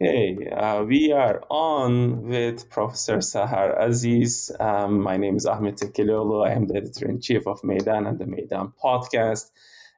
Okay, uh, we are on with Professor Sahar Aziz. Um, my name is Ahmet Tekelioğlu. I am the editor in chief of Maydan and the Maydan podcast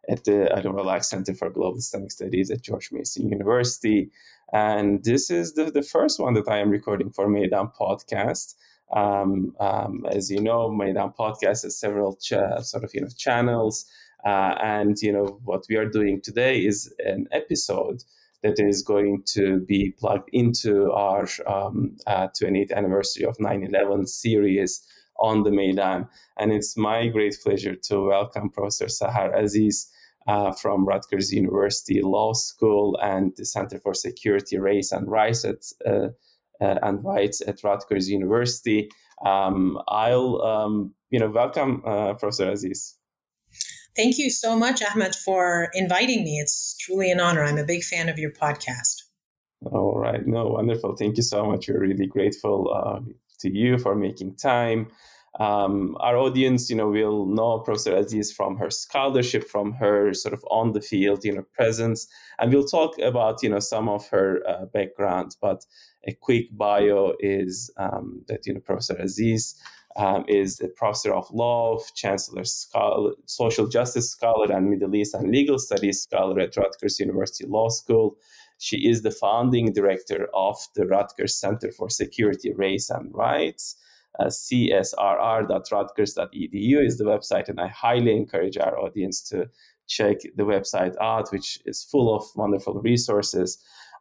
at the Vural Ak Center for Global Islamic Studies at George Mason University. And this is the, the first one that I am recording for Maydan podcast. Um, um, as you know, Maydan podcast has several ch- sort of you know channels, uh, and you know what we are doing today is an episode that is going to be plugged into our um, uh, 20th anniversary of 9/11 series on the Maydan. And it's my great pleasure to welcome Professor Sahar Aziz. Uh, from Rutgers University Law School and the Center for Security, Race, and Rights at uh, uh, and Rights at Rutgers University. Um, I'll, um, you know, welcome uh, Professor Aziz. Thank you so much, Ahmet, for inviting me. It's truly an honor. I'm a big fan of your podcast. All right. No, wonderful. Thank you so much. We're really grateful uh, to you for making time. Um, our audience, you know, will know Professor Aziz from her scholarship, from her sort of on the field, you know, presence, and we'll talk about, you know, some of her uh, background. But a quick bio is um, that, you know, Professor Aziz um, is a professor of law, chancellor, scholar, social justice scholar, and Middle East and legal studies scholar at Rutgers University Law School. She is the founding director of the Rutgers Center for Security, Race, and Rights. Uh, csrr.rutgers.edu is the website, and I highly encourage our audience to check the website out, which is full of wonderful resources.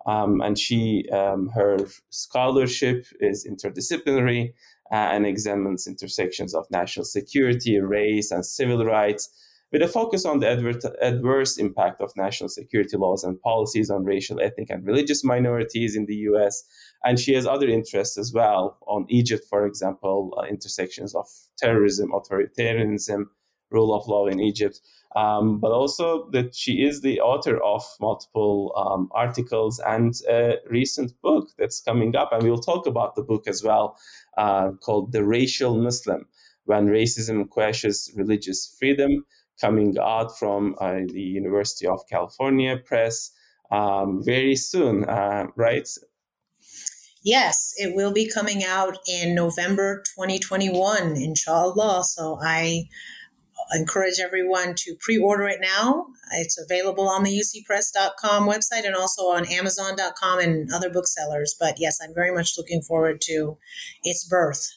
Um, and she, um, her scholarship is interdisciplinary and examines intersections of national security, race, and civil rights, with a focus on the adver- adverse impact of national security laws and policies on racial, ethnic, and religious minorities in the U.S and she has other interests as well. On Egypt, for example, uh, intersections of terrorism, authoritarianism, rule of law in Egypt. Um, but also that she is the author of multiple um, articles and a recent book that's coming up. And we'll talk about the book as well, uh, called The Racial Muslim When Racism Crashes Religious Freedom, coming out from uh, the University of California Press um, very soon, uh, right? Yes, it will be coming out in November 2021, inshallah. So I encourage everyone to pre-order it now. It's available on the ucpress.com website and also on amazon.com and other booksellers. But yes, I'm very much looking forward to its birth.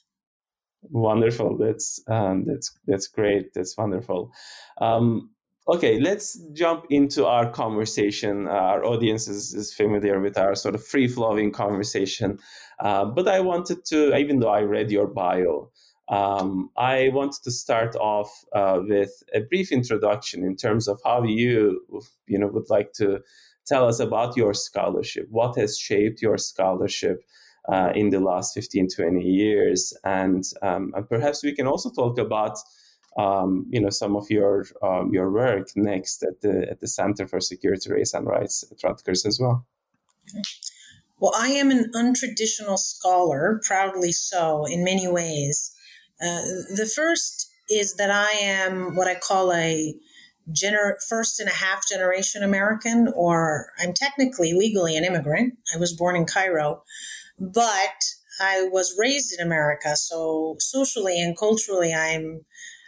Wonderful. That's um, that's that's great. That's wonderful. Um, Okay, let's jump into our conversation. Uh, our audience is, is, familiar with our sort of free flowing conversation. Uh, but I wanted to, even though I read your bio, um, I wanted to start off uh, with a brief introduction in terms of how you, you know, would like to tell us about your scholarship. What has shaped your scholarship uh, in the last 15, 20 years? And, um, and perhaps we can also talk about um, you know some of your um, your work next at the at the Center for Security, Race and Rights at Rutgers as well. Well, I am an untraditional scholar, proudly so in many ways. Uh, the first is that I am what I call a gener- first and a half generation American, or I'm technically legally an immigrant. I was born in Cairo, but I was raised in America. So socially and culturally, I'm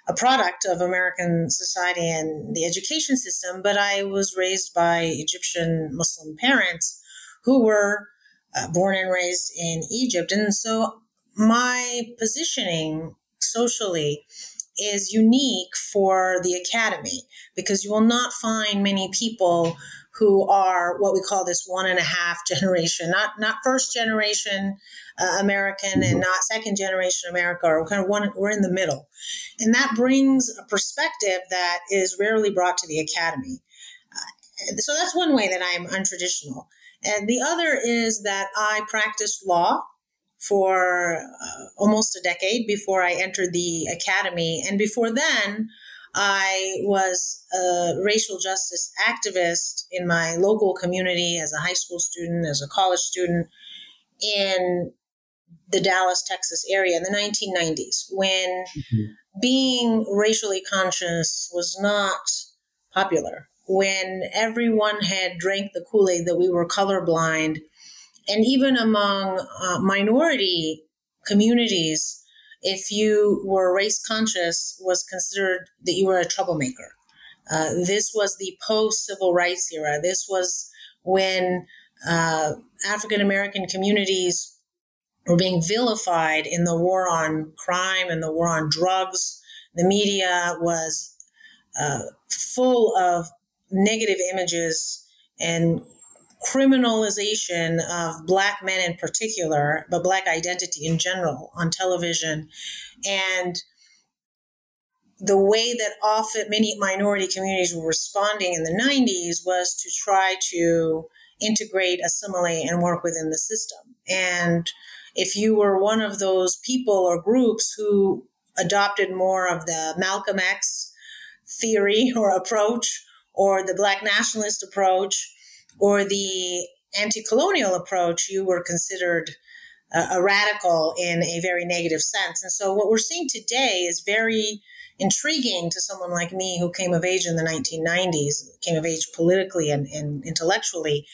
a product of American society and the education system, but I was raised by Egyptian Muslim parents who were uh, born and raised in Egypt. And so my positioning socially is unique for the academy because you will not find many people who are what we call this one and a half generation, not not first generation uh, American and mm-hmm. not second generation America, or kind of one. We're in the middle, and that brings a perspective that is rarely brought to the academy. Uh, so that's one way that I'm untraditional, and the other is that I practiced law for uh, almost a decade before I entered the academy, and before then. I was a racial justice activist in my local community as a high school student, as a college student in the Dallas, Texas area in the 1990s when mm-hmm. being racially conscious was not popular, when everyone had drank the Kool Aid that we were colorblind And even among uh, minority communities, if you were race conscious, was considered that you were a troublemaker. Uh, this was the post civil rights era. This was when uh, African American communities were being vilified in the war on crime and the war on drugs. The media was uh, full of negative images and criminalization of black men in particular, but black identity in general on television. And the way that often many minority communities were responding in the 90s was to try to integrate, assimilate, and work within the system. And if you were one of those people or groups who adopted more of the Malcolm X theory or approach, or the Black nationalist approach, or the anti colonial approach, you were considered a radical in a very negative sense. And so, what we're seeing today is very intriguing to someone like me who came of age in the 1990s, came of age politically and, and intellectually,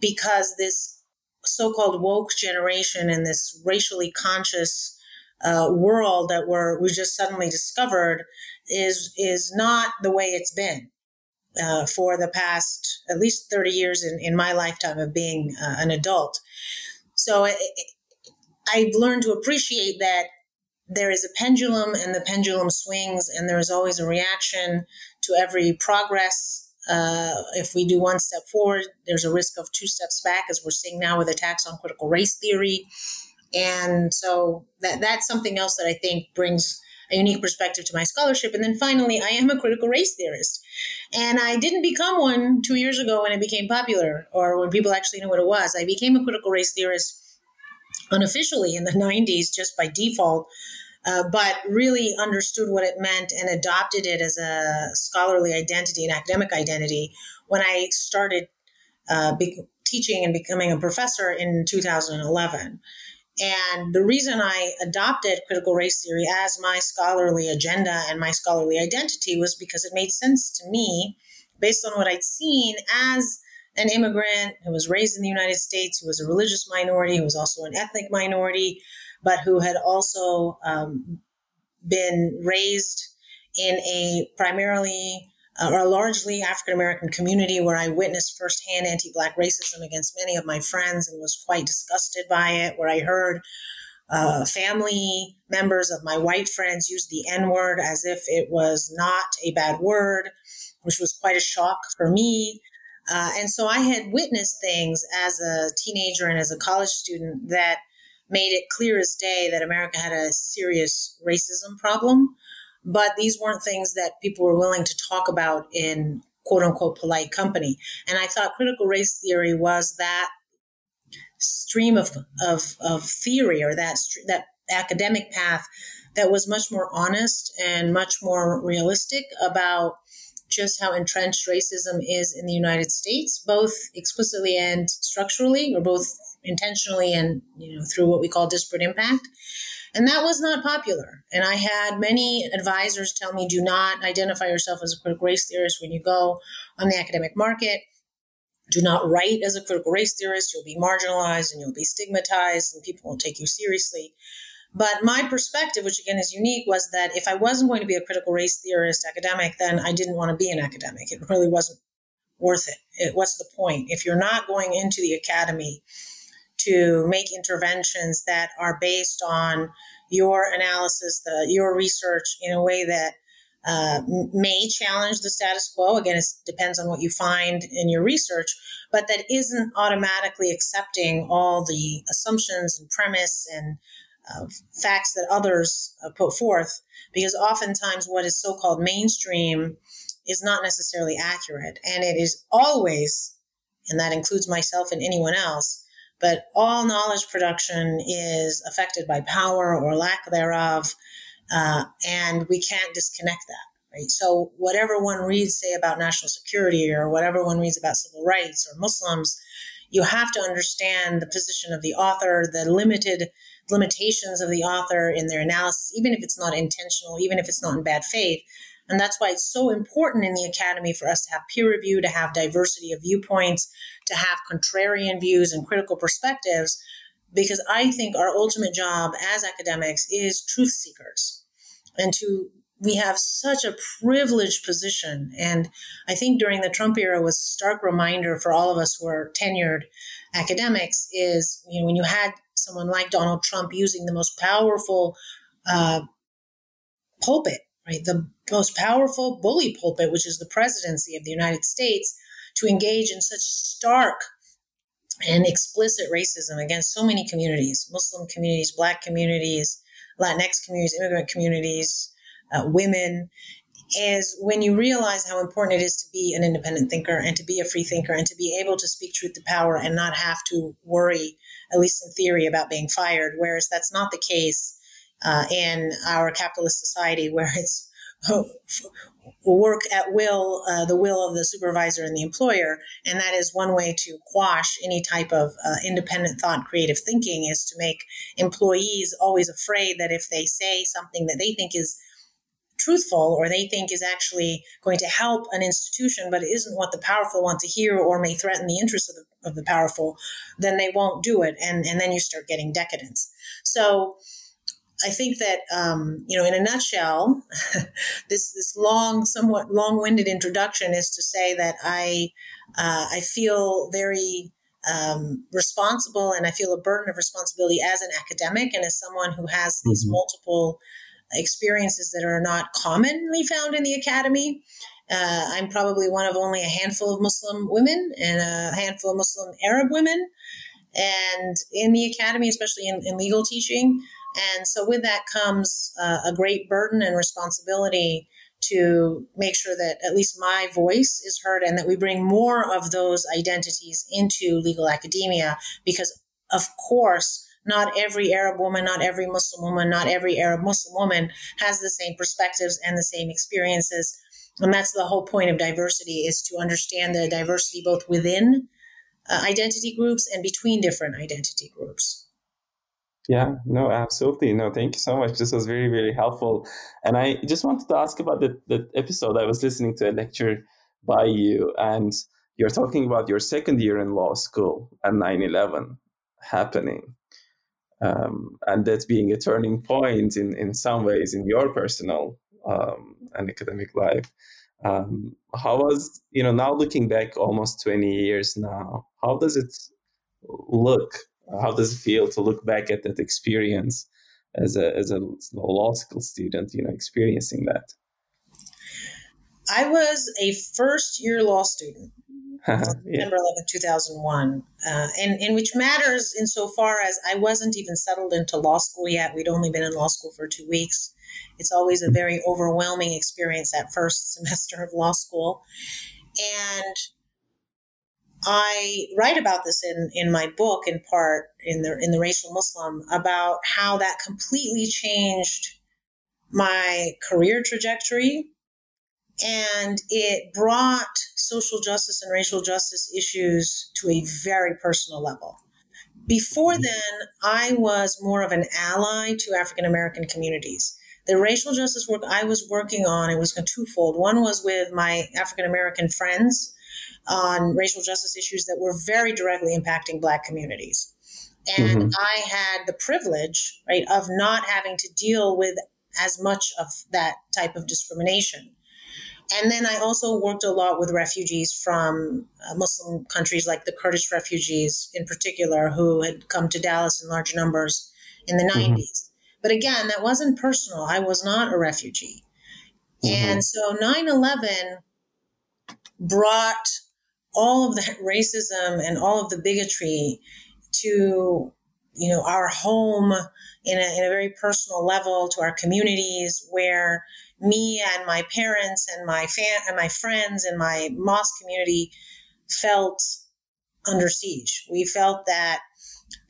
because this so called woke generation and this racially conscious uh, world that we're, we just suddenly discovered is, is not the way it's been. Uh, for the past at least 30 years in, in my lifetime of being uh, an adult. So I've learned to appreciate that there is a pendulum and the pendulum swings and there is always a reaction to every progress uh, if we do one step forward there's a risk of two steps back as we're seeing now with attacks on critical race theory and so that that's something else that i think brings a unique perspective to my scholarship and then finally i am a critical race theorist and i didn't become one two years ago when it became popular or when people actually knew what it was i became a critical race theorist unofficially in the 90s just by default uh, but really understood what it meant and adopted it as a scholarly identity and academic identity when I started uh, be- teaching and becoming a professor in 2011. And the reason I adopted critical race theory as my scholarly agenda and my scholarly identity was because it made sense to me based on what I'd seen as an immigrant who was raised in the United States, who was a religious minority, who was also an ethnic minority, but who had also um, been raised in a primarily uh, a largely African American community where I witnessed firsthand anti Black racism against many of my friends and was quite disgusted by it, where I heard uh, family members of my white friends use the N word as if it was not a bad word, which was quite a shock for me. Uh, and so I had witnessed things as a teenager and as a college student that made it clear as day that America had a serious racism problem. But these weren't things that people were willing to talk about in quote unquote polite company. And I thought critical race theory was that stream of, of, of theory or that, that academic path that was much more honest and much more realistic about just how entrenched racism is in the United States, both explicitly and structurally, or both intentionally and you know through what we call disparate impact. And that was not popular. And I had many advisors tell me, do not identify yourself as a critical race theorist when you go on the academic market. Do not write as a critical race theorist. You'll be marginalized and you'll be stigmatized, and people won't take you seriously. But my perspective, which again is unique, was that if I wasn't going to be a critical race theorist academic, then I didn't want to be an academic. It really wasn't worth it. it. What's the point? If you're not going into the academy to make interventions that are based on your analysis, the, your research in a way that uh, may challenge the status quo. Again, it depends on what you find in your research, but that isn't automatically accepting all the assumptions and premise and uh, facts that others uh, put forth, because oftentimes what is so called mainstream is not necessarily accurate. And it is always, and that includes myself and anyone else, but all knowledge production is affected by power or lack thereof. Uh, and we can't disconnect that. Right. So whatever one reads, say about national security or whatever one reads about civil rights or Muslims, you have to understand the position of the author, the limited limitations of the author in their analysis, even if it's not intentional, even if it's not in bad faith. And that's why it's so important in the academy for us to have peer review, to have diversity of viewpoints, to have contrarian views and critical perspectives, because I think our ultimate job as academics is truth seekers and to we have such a privileged position. And I think during the Trump era was a stark reminder for all of us who are tenured academics is, you know, when you had someone like Donald Trump using the most powerful uh, pulpit, right? The most powerful bully pulpit, which is the presidency of the United States, to engage in such stark and explicit racism against so many communities Muslim communities, Black communities, Latinx communities, immigrant communities, uh, women, is when you realize how important it is to be an independent thinker and to be a free thinker and to be able to speak truth to power and not have to worry, at least in theory, about being fired. Whereas that's not the case uh, in our capitalist society where it's work at will, uh, the will of the supervisor and the employer. And that is one way to quash any type of uh, independent thought, creative thinking is to make employees always afraid that if they say something that they think is truthful or they think is actually going to help an institution, but it isn't what the powerful want to hear or may threaten the interests of the, of the powerful, then they won't do it. And, and then you start getting decadence. So I think that, um, you know, in a nutshell, this, this long, somewhat long winded introduction is to say that I, uh, I feel very um, responsible and I feel a burden of responsibility as an academic and as someone who has these mm-hmm. multiple experiences that are not commonly found in the academy. Uh, I'm probably one of only a handful of Muslim women and a handful of Muslim Arab women, and in the academy, especially in, in legal teaching. And so, with that comes uh, a great burden and responsibility to make sure that at least my voice is heard and that we bring more of those identities into legal academia because, of course, not every Arab woman, not every Muslim woman, not every Arab Muslim woman has the same perspectives and the same experiences. And that's the whole point of diversity is to understand the diversity both within uh, identity groups and between different identity groups. Yeah, no, absolutely. No, thank you so much. This was very, very helpful. And I just wanted to ask about the, the episode. I was listening to a lecture by you, and you're talking about your second year in law school and 9 11 happening um, and that being a turning point in, in some ways in your personal um, and academic life. Um, how was, you know, now looking back almost 20 years now, how does it look? How does it feel to look back at that experience as a, as a law school student, you know, experiencing that? I was a first year law student September 11, 2001, uh, and, and which matters insofar as I wasn't even settled into law school yet. We'd only been in law school for two weeks. It's always a very overwhelming experience that first semester of law school. And I write about this in, in my book, in part in the in the racial Muslim, about how that completely changed my career trajectory, and it brought social justice and racial justice issues to a very personal level. Before mm-hmm. then, I was more of an ally to African American communities. The racial justice work I was working on, it was twofold. One was with my African American friends on racial justice issues that were very directly impacting Black communities. And mm-hmm. I had the privilege, right, of not having to deal with as much of that type of discrimination. And then I also worked a lot with refugees from uh, Muslim countries like the Kurdish refugees in particular, who had come to Dallas in large numbers in the mm-hmm. 90s. But again, that wasn't personal. I was not a refugee. Mm-hmm. And so 9 11 brought all of that racism and all of the bigotry to you know our home in a, in a very personal level to our communities where me and my parents and my and my friends and my mosque community felt under siege. We felt that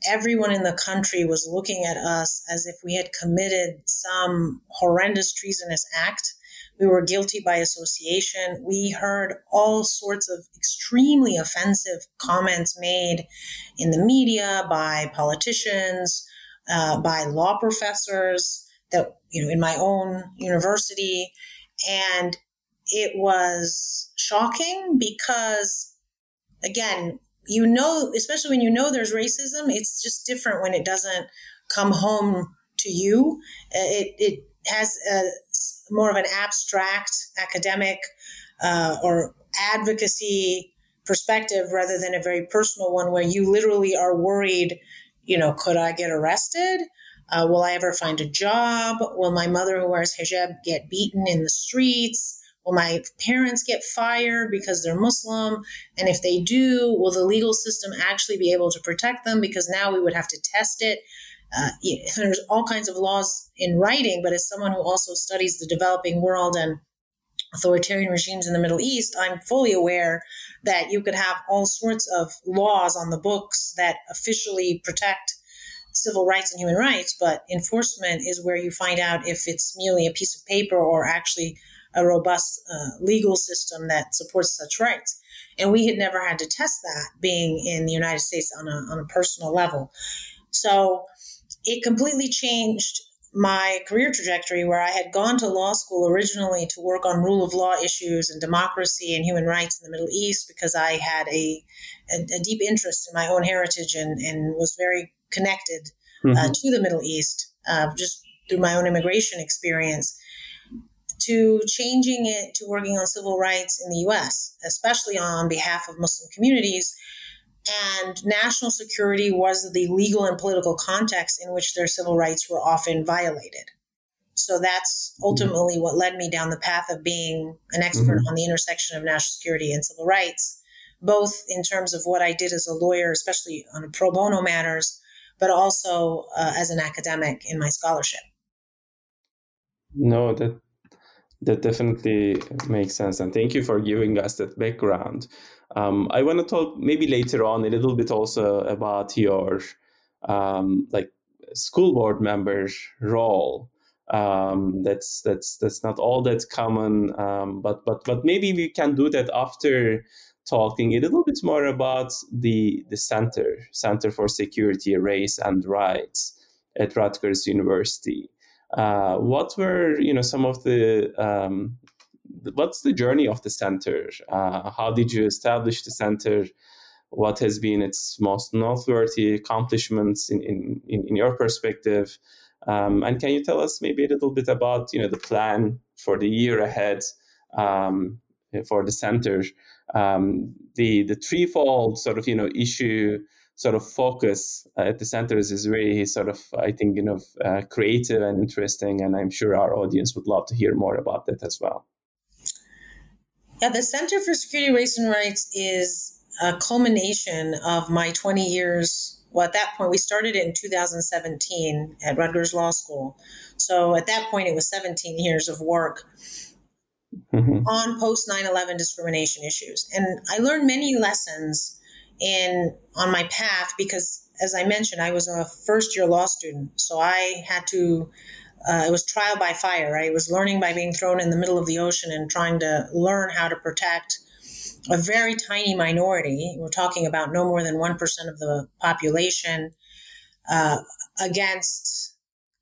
everyone in the country was looking at us as if we had committed some horrendous treasonous act. We were guilty by association. We heard all sorts of extremely offensive comments made in the media by politicians, uh, by law professors that you know in my own university And it was shocking because, again, you know, especially when you know there's racism, it's just different when it doesn't come home to you. It, it has a, more of an abstract academic uh, or advocacy perspective rather than a very personal one where you literally are worried, you know, could I get arrested? Uh, will I ever find a job? Will my mother who wears hijab get beaten in the streets? Will my parents get fired because they're Muslim? And if they do, will the legal system actually be able to protect them? Because now we would have to test it. Uh, there's all kinds of laws in writing, but as someone who also studies the developing world and authoritarian regimes in the Middle East, I'm fully aware that you could have all sorts of laws on the books that officially protect civil rights and human rights, but enforcement is where you find out if it's merely a piece of paper or actually a robust uh, legal system that supports such rights. And we had never had to test that being in the United States on a, on a personal level. So it completely changed my career trajectory where I had gone to law school originally to work on rule of law issues and democracy and human rights in the Middle East because I had a, a, a deep interest in my own heritage and, and was very connected uh, mm-hmm. uh, to the Middle East uh, just through my own immigration experience to changing it to working on civil rights in the US, especially on behalf of Muslim communities and national security was the legal and political context in which their civil rights were often violated. So that's ultimately mm-hmm. what led me down the path of being an expert mm-hmm. on the intersection of national security and civil rights, both in terms of what I did as a lawyer, especially on pro bono matters, but also uh, as an academic in my scholarship. No, that that definitely makes sense, and thank you for giving us that background. Um, I want to talk maybe later on a little bit also about your um, like school board member role. Um, that's that's that's not all that common, um, but but but maybe we can do that after talking a little bit more about the the center Center for Security, Race and Rights at Rutgers University. Uh, what were you know some of the um, what's the journey of the center? Uh, how did you establish the center? What has been its most noteworthy accomplishments in, in, in your perspective? Um, and can you tell us maybe a little bit about you know the plan for the year ahead um, for the center? Um, the the threefold sort of you know issue sort of focus uh, at the centers is really sort of I think you know uh, creative and interesting, and I'm sure our audience would love to hear more about that as well. Yeah, the Center for Security, Race, and Rights is a culmination of my 20 years. Well, at that point, we started it in 2017 at Rutgers Law School. So at that point, it was 17 years of work mm-hmm. on post 9 11 discrimination issues. And I learned many lessons in on my path because, as I mentioned, I was a first year law student. So I had to uh, it was trial by fire, right? It was learning by being thrown in the middle of the ocean and trying to learn how to protect a very tiny minority. We're talking about no more than 1% of the population uh, against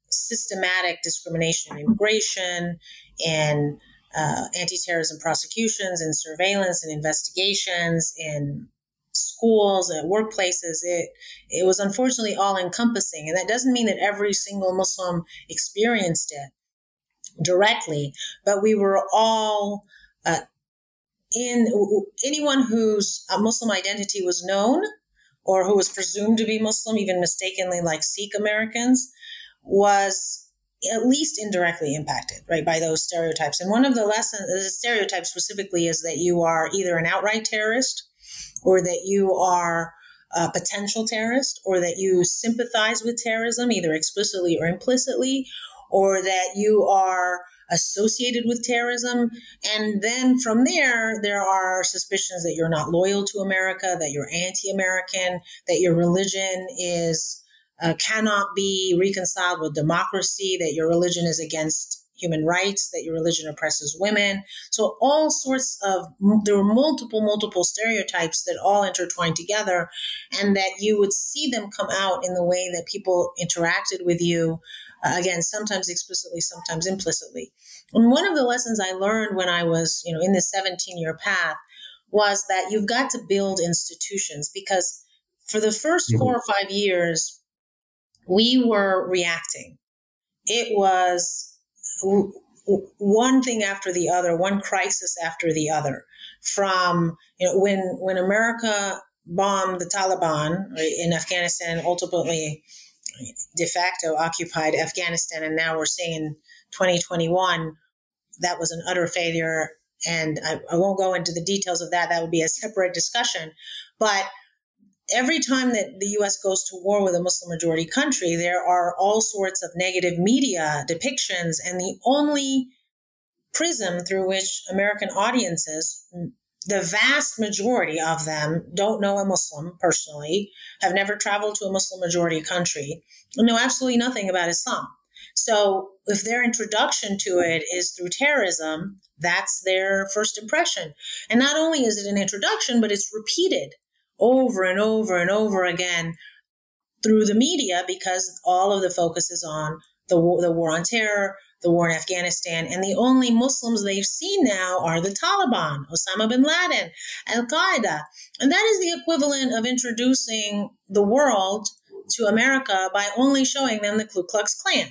systematic discrimination in immigration and uh, anti terrorism prosecutions and surveillance and investigations in schools and workplaces. It it was unfortunately all encompassing, and that doesn't mean that every single Muslim experienced it directly, but we were all. Uh, in anyone whose uh, Muslim identity was known or who was presumed to be Muslim, even mistakenly like Sikh Americans, was at least indirectly impacted, right, by those stereotypes. And one of the lessons, the stereotype specifically, is that you are either an outright terrorist or that you are a potential terrorist, or that you sympathize with terrorism, either explicitly or implicitly, or that you are associated with terrorism. And then from there, there are suspicions that you're not loyal to America, that you're anti American, that your religion is. Uh, cannot be reconciled with democracy, that your religion is against human rights, that your religion oppresses women. So all sorts of, there were multiple, multiple stereotypes that all intertwined together and that you would see them come out in the way that people interacted with you. Uh, again, sometimes explicitly, sometimes implicitly. And one of the lessons I learned when I was, you know, in this 17 year path was that you've got to build institutions because for the 1st mm-hmm. four or five years, we were reacting. It was one thing after the other, one crisis after the other. From you know when when America bombed the Taliban in Afghanistan, ultimately de facto occupied Afghanistan, and now we're seeing in 2021 that was an utter failure. And I, I won't go into the details of that. That would be a separate discussion. But every time that the US goes to war with a Muslim majority country, there are all sorts of negative media depictions, and the only prism through which American audiences, the vast majority of them, don't know a Muslim personally, have never traveled to a Muslim majority country, know absolutely nothing about Islam. So if their introduction to it is through terrorism, that's their first impression. And not only is it an introduction, but it's repeated over and over and over again through the media because all of the focus is on the war, the war on terror, the war in Afghanistan, and the only Muslims they've seen now are the Taliban, Osama bin Laden, Al Qaeda. And that is the equivalent of introducing the world to America by only showing them the Ku Klux Klan.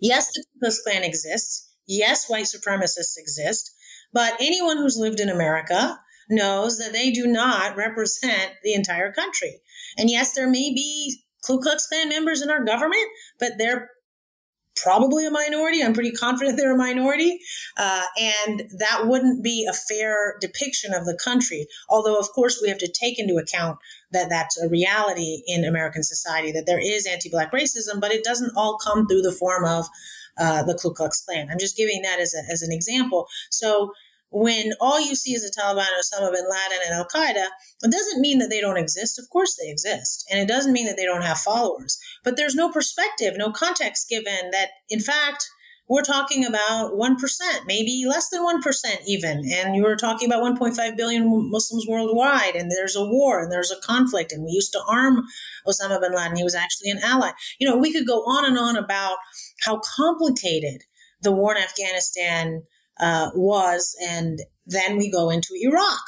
Yes, the Ku Klux Klan exists. Yes, white supremacists exist. But anyone who's lived in America knows that they do not represent the entire country. And yes, there may be Ku Klux Klan members in our government, but they're probably a minority. I'm pretty confident they're a minority. Uh, and that wouldn't be a fair depiction of the country. Although, of course, we have to take into account that that's a reality in American society, that there is anti Black racism, but it doesn't all come through the form of uh, the Ku Klux Klan. I'm just giving that as, a, as an example. So when all you see is the Taliban, Osama bin Laden, and Al Qaeda, it doesn't mean that they don't exist. Of course they exist. And it doesn't mean that they don't have followers. But there's no perspective, no context given that, in fact, we're talking about 1%, maybe less than 1% even. And you were talking about 1.5 billion Muslims worldwide, and there's a war and there's a conflict, and we used to arm Osama bin Laden. He was actually an ally. You know, we could go on and on about how complicated the war in Afghanistan uh, was. And then we go into Iraq,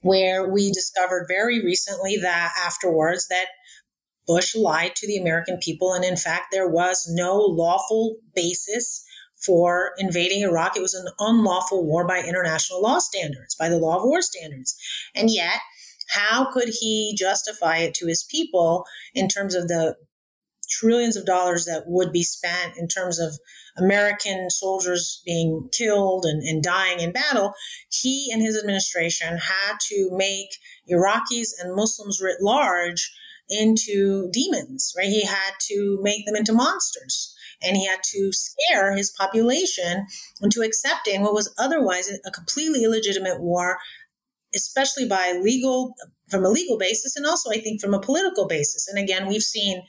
where we discovered very recently that afterwards that Bush lied to the American people. And in fact, there was no lawful basis for invading Iraq. It was an unlawful war by international law standards, by the law of war standards. And yet, how could he justify it to his people in terms of the trillions of dollars that would be spent in terms of American soldiers being killed and, and dying in battle, he and his administration had to make Iraqis and Muslims writ large into demons, right? He had to make them into monsters. And he had to scare his population into accepting what was otherwise a completely illegitimate war, especially by legal, from a legal basis, and also I think from a political basis. And again, we've seen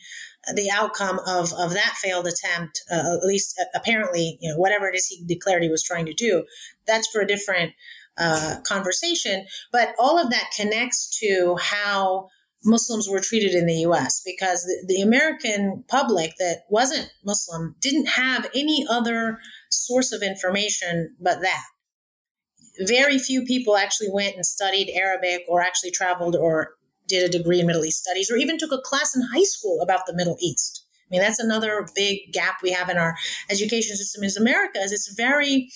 the outcome of, of that failed attempt, uh, at least uh, apparently, you know, whatever it is he declared he was trying to do, that's for a different uh, conversation. But all of that connects to how Muslims were treated in the US because the, the American public that wasn't Muslim didn't have any other source of information but that. Very few people actually went and studied Arabic or actually traveled or did a degree in Middle East studies or even took a class in high school about the Middle East. I mean, that's another big gap we have in our education system is America is it's very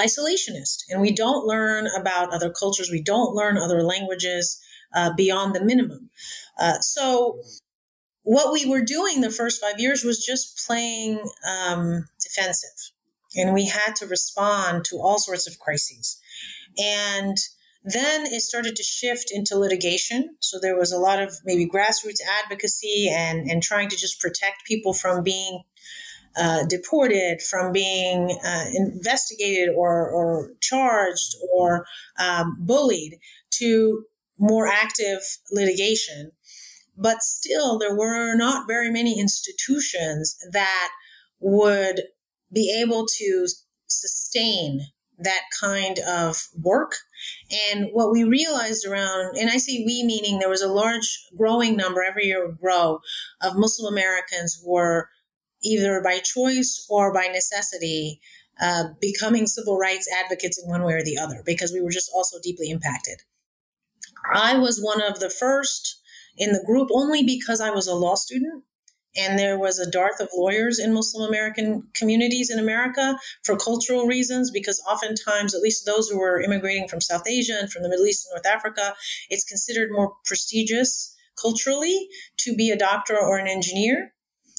isolationist and we don't learn about other cultures. We don't learn other languages uh, beyond the minimum. Uh, so what we were doing the first five years was just playing um, defensive and we had to respond to all sorts of crises. And then it started to shift into litigation. So there was a lot of maybe grassroots advocacy and, and trying to just protect people from being uh, deported, from being uh, investigated or, or charged or um, bullied to more active litigation. But still, there were not very many institutions that would be able to sustain that kind of work. And what we realized around, and I say we meaning there was a large growing number every year would grow of Muslim Americans were either by choice or by necessity uh, becoming civil rights advocates in one way or the other because we were just also deeply impacted. I was one of the first in the group only because I was a law student and there was a dearth of lawyers in Muslim American communities in America for cultural reasons, because oftentimes, at least those who were immigrating from South Asia and from the Middle East and North Africa, it's considered more prestigious culturally to be a doctor or an engineer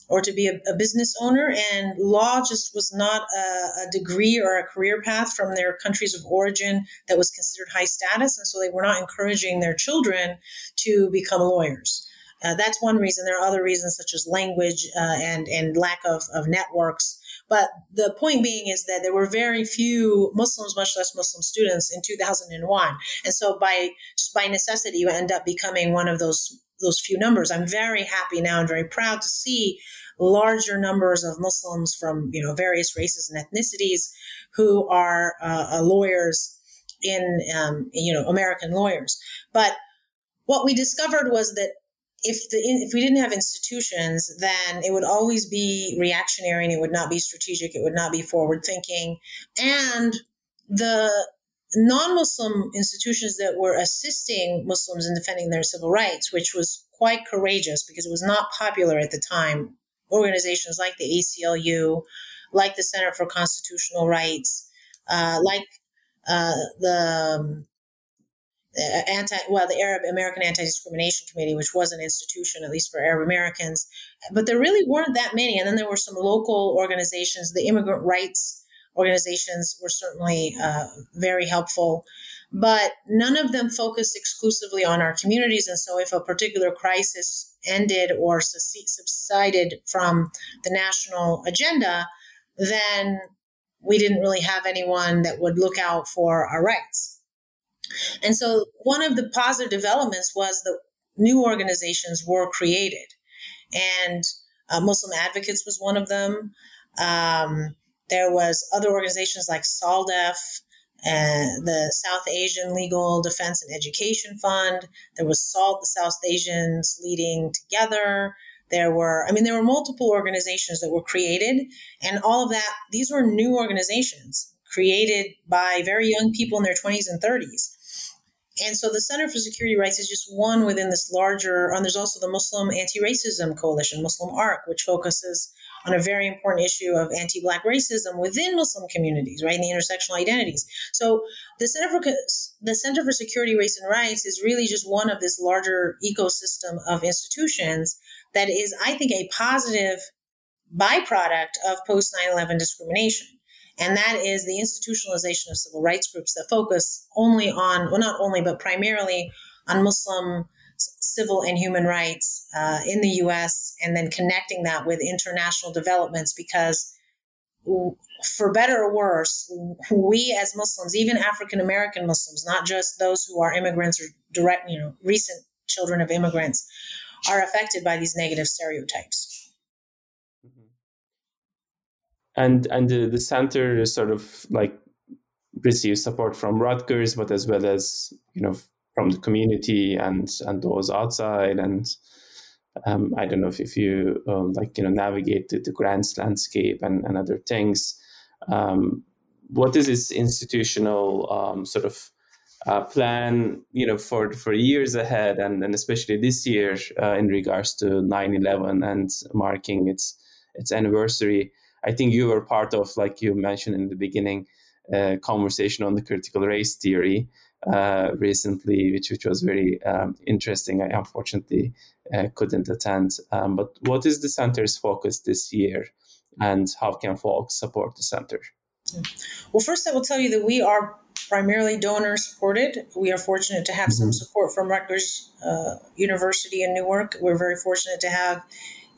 or to be a, a business owner. And law just was not a, a, degree or a career path from their countries of origin that was considered high status. And so they were not encouraging their children to become lawyers. Uh, that's one reason. There are other reasons, such as language uh, and and lack of, of networks. But the point being is that there were very few Muslims, much less Muslim students, in 2001. And so, by just by necessity, you end up becoming one of those those few numbers. I'm very happy now and very proud to see larger numbers of Muslims from you know various races and ethnicities who are uh, uh lawyers in um, you know American lawyers. But what we discovered was that if the if we didn't have institutions, then it would always be reactionary and it would not be strategic. It would not be forward thinking, and the non-Muslim institutions that were assisting Muslims in defending their civil rights, which was quite courageous because it was not popular at the time. Organizations like the ACLU, like the Center for Constitutional Rights, uh, like uh, the um, anti well the Arab American Anti Discrimination Committee, which was an institution at least for Arab Americans, but there really weren't that many. And then there were some local organizations. The immigrant rights organizations were certainly uh, very helpful, but none of them focused exclusively on our communities. And so, if a particular crisis ended or subsided from the national agenda, then we didn't really have anyone that would look out for our rights. And so one of the positive developments was that new organizations were created. And uh, Muslim Advocates was one of them. Um, there was other organizations like SALDEF, and the South Asian Legal Defense and Education Fund. There was SALT, the South Asians Leading Together. There were, I mean, there were multiple organizations that were created, and all of that, these were new organizations created by very young people in their 20s and 30s. And so the Center for Security Rights is just one within this larger, and there's also the Muslim Anti Racism Coalition, Muslim ARC, which focuses on a very important issue of anti Black racism within Muslim communities, right, and the intersectional identities. So the Center for the Center for Security, Race, and Rights is really just one of this larger ecosystem of institutions that is, I think, a positive byproduct of post 9 11 discrimination. And that is the institutionalization of civil rights groups that focus only on, well, not only, but primarily on Muslim civil and human rights uh, in the US, and then connecting that with international developments because for better or worse, we as Muslims, even African American Muslims, not just those who are immigrants or direct, you know, recent children of immigrants, are affected by these negative stereotypes and and the, the center sort of like receives support from Rutgers, but as well as you know from the community and and those outside and um, I don't know if, if you um, like you know navigate the, the grants landscape and, and other things. Um, what is its institutional um, sort of uh, plan, you know, for for years ahead, and, and especially this year uh, in regards to 9/11 and marking its its anniversary? I think you were part of, like you mentioned in the beginning, uh, conversation on the critical race theory uh, recently, which which was very um, interesting. I unfortunately uh, couldn't attend. Um, but what is the center's focus this year, and how can folks support the center? Well, first, I will tell you that we are primarily donor supported. We are fortunate to have mm-hmm. some support from Rutgers uh, University in Newark. We're very fortunate to have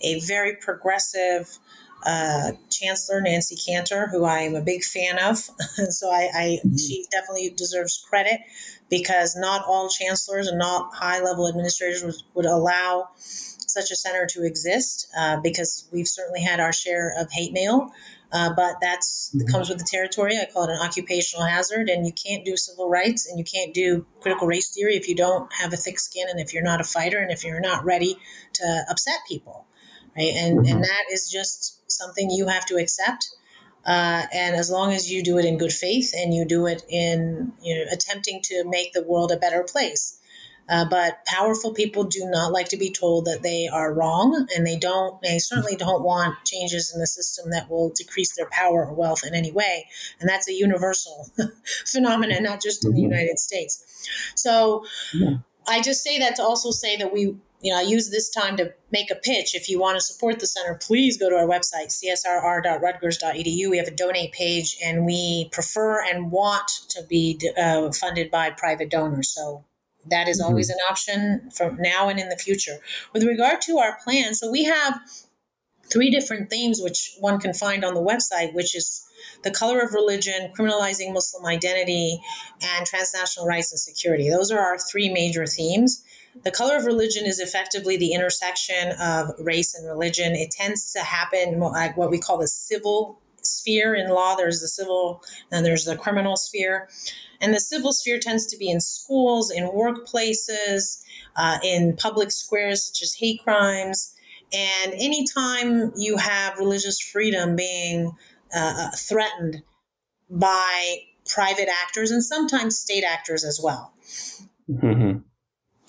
a very progressive uh, Chancellor Nancy Cantor, who I am a big fan of. so I, I mm-hmm. she definitely deserves credit because not all chancellors and not high level administrators would, would allow such a center to exist uh, because we've certainly had our share of hate mail Uh, but that's mm-hmm. comes with the territory. I call it an occupational hazard, and you can't do civil rights and you can't do critical race theory if you don't have a thick skin and if you're not a fighter and if you're not ready to upset people, right? And mm-hmm. and that is just something you have to accept. Uh, and as long as you do it in good faith and you do it in you know attempting to make the world a better place, uh, but powerful people do not like to be told that they are wrong, and they don't. They certainly don't want changes in the system that will decrease their power or wealth in any way. And that's a universal phenomenon, not just in the mm-hmm. United States. So, yeah. I just say that to also say that we you know, I use this time to make a pitch. If you want to support the center, please go to our website, csrr.rutgers.edu. We have a donate page, and we prefer and want to be uh, funded by private donors. So that is always mm-hmm. an option from now and in the future. With regard to our plan, so we have three different themes which one can find on the website, which is the color of religion, criminalizing Muslim identity, and transnational rights and security. Those are our three major themes. The color of religion is effectively the intersection of race and religion. It tends to happen like what we call the civil sphere in law. There's the civil and there's the criminal sphere. And the civil sphere tends to be in schools, in workplaces, uh, in public squares such as hate crimes. And anytime you have religious freedom being uh, uh, threatened by private actors and sometimes state actors as well. Mm-hmm.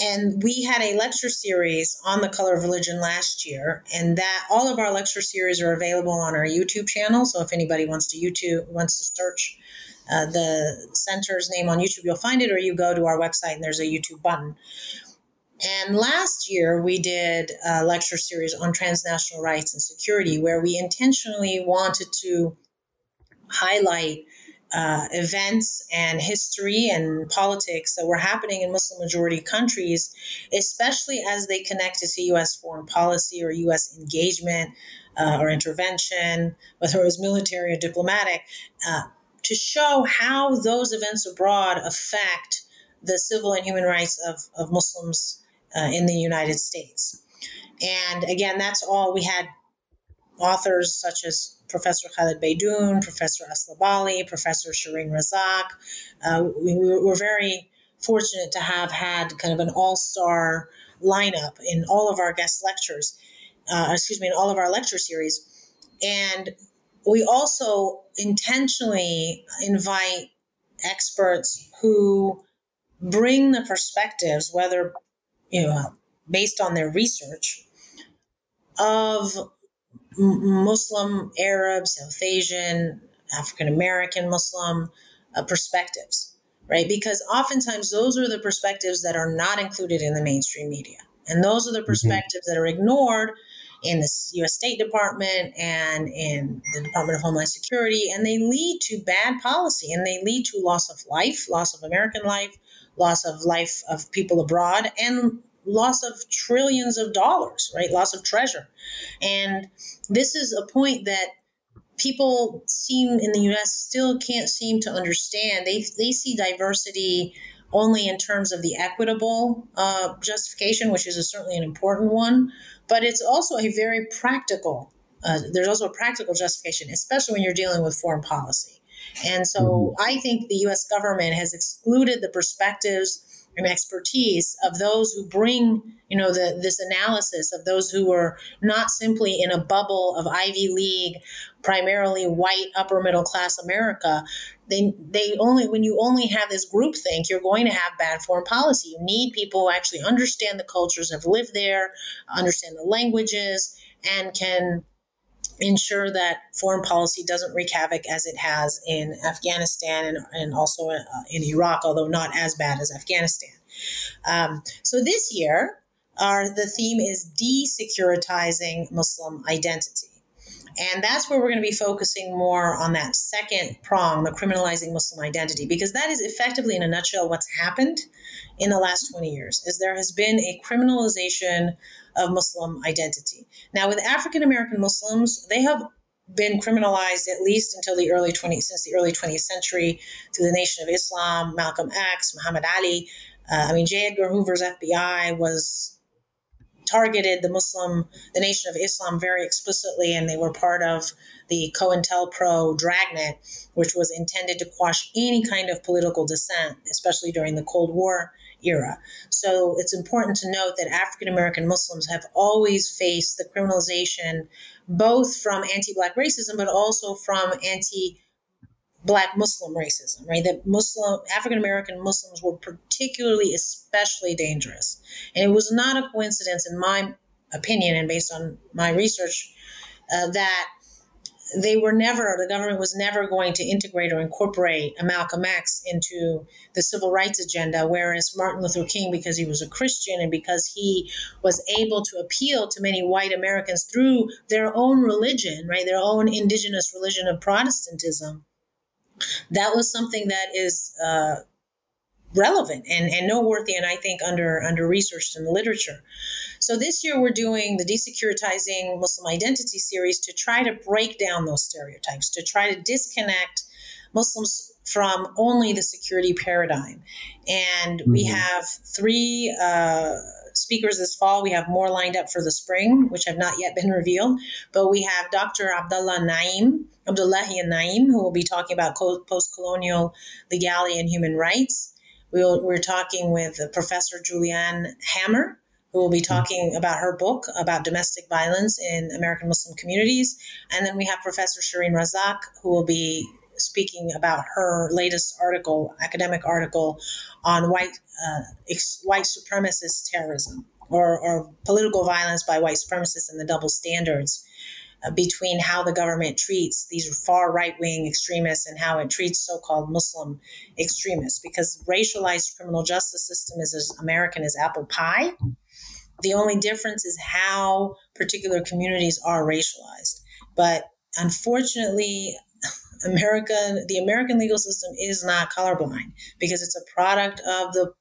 And we had a lecture series on the color of religion last year, and that all of our lecture series are available on our YouTube channel. So if anybody wants to YouTube wants to search uh, the center's name on YouTube, you'll find it, or you go to our website and there's a YouTube button. And last year, we did a lecture series on transnational rights and security, where we intentionally wanted to highlight uh, events and history and politics that were happening in Muslim majority countries, especially as they connected to U.S. foreign policy or U.S. engagement uh, or intervention, whether it was military or diplomatic. Uh, to show how those events abroad affect the civil and human rights of, of Muslims uh, in the United States. And again, that's all we had authors such as Professor Khaled Beydoun, Professor Asli Bali, Professor Sherene Razack. Uh, we, we were very fortunate to have had kind of an all star lineup in all of our guest lectures, uh, excuse me, in all of our lecture series. And we also intentionally invite experts who bring the perspectives, whether you know based on their research, of Muslim, Arab, South Asian, African American Muslim uh, perspectives, right? Because oftentimes those are the perspectives that are not included in the mainstream media. And those are the mm-hmm. perspectives mm-hmm. that are ignored in the U.S. State Department and in the Department of Homeland Security, and they lead to bad policy and they lead to loss of life, loss of American life, loss of life of people abroad, and loss of trillions of dollars, right? Loss of treasure. And this is a point that people seem in the US still can't seem to understand. They, they see diversity only in terms of the equitable uh, justification, which is a, certainly an important one, but it's also a very practical. Uh, there's also a practical justification, especially when you're dealing with foreign policy. And so mm-hmm. I think the US government has excluded the perspectives and expertise of those who bring you know the, this analysis of those who are not simply in a bubble of ivy league primarily white upper middle class america they they only when you only have this group think you're going to have bad foreign policy. You need people who actually understand the cultures have lived there understand the languages and can ensure that foreign policy doesn't wreak havoc as it has in Afghanistan and, and also uh, in Iraq, although not as bad as Afghanistan. Um, so this year, our the theme is desecuritizing Muslim identity. And that's where we're going to be focusing more on that second prong, the criminalizing Muslim identity, because that is effectively, in a nutshell, what's happened in the last 20 years, is there has been a criminalization of Muslim identity. Now, with African American Muslims, they have been criminalized at least until the early 20th, since the early 20th century through the Nation of Islam, Malcolm X, Muhammad Ali. Uh, I mean, J. Edgar Hoover's FBI was targeted the Muslim, the Nation of Islam, very explicitly, and they were part of the COINTELPRO dragnet, which was intended to quash any kind of political dissent, especially during the Cold War era. So it's important to note that African American Muslims have always faced the criminalization both from anti Black racism, but also from anti Black Muslim racism, right? That Muslim, African American Muslims were particularly, especially dangerous. And it was not a coincidence, in my opinion, and based on my research, uh, that they were never, the government was never going to integrate or incorporate a Malcolm X into the civil rights agenda, whereas Martin Luther King, because he was a Christian and because he was able to appeal to many white Americans through their own religion, right, their own indigenous religion of Protestantism, that was something that is uh, relevant and, and noteworthy and I think under under researched in the literature. So this year we're doing the Desecuritizing Muslim Identity series to try to break down those stereotypes, to try to disconnect Muslims from only the security paradigm. And mm-hmm. we have three uh, speakers this fall. We have more lined up for the spring, which have not yet been revealed. But we have Dr. Abdullah Naim, Abdullahi Naim, who will be talking about post colonial legality and human rights. We'll, we're talking with Professor Juliane Hammer, who will be talking about her book about domestic violence in American Muslim communities. And then we have Professor Sherene Razack, who will be speaking about her latest article, academic article on white uh, ex- white supremacist terrorism or, or political violence by white supremacists and the double standards between how the government treats these far right wing extremists and how it treats so called Muslim extremists. Because racialized criminal justice system is as American as apple pie. The only difference is how particular communities are racialized. But unfortunately, America, the American legal system is not colorblind because it's a product of the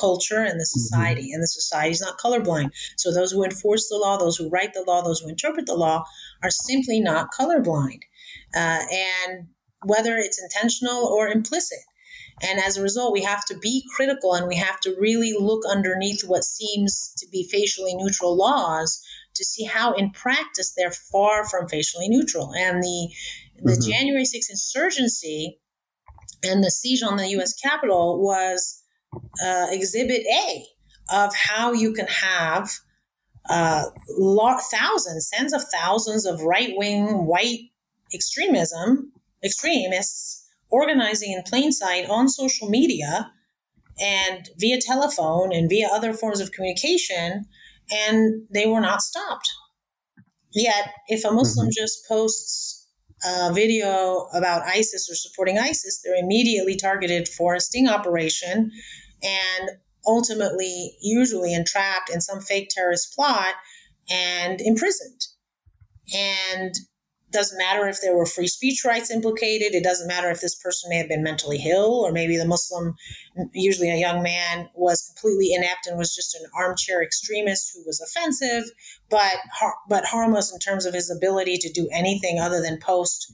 culture and the mm-hmm. society, mm-hmm. and the society is not colorblind. So those who enforce the law, those who write the law, those who interpret the law are simply not colorblind. Uh, and whether it's intentional or implicit. And as a result, we have to be critical and we have to really look underneath what seems to be facially neutral laws to see how, in practice, they're far from facially neutral. And the, the mm-hmm. January 6th insurgency and the siege on the US Capitol was uh, exhibit A of how you can have uh, thousands, tens of thousands of right wing white extremism, extremists organizing in plain sight on social media and via telephone and via other forms of communication, and they were not stopped. Yet, if a Muslim mm-hmm. just posts a video about ISIS or supporting ISIS, they're immediately targeted for a sting operation and ultimately, usually entrapped in some fake terrorist plot and imprisoned. And doesn't matter if there were free speech rights implicated. It doesn't matter if this person may have been mentally ill, or maybe the Muslim, usually a young man, was completely inept and was just an armchair extremist who was offensive, but but harmless in terms of his ability to do anything other than post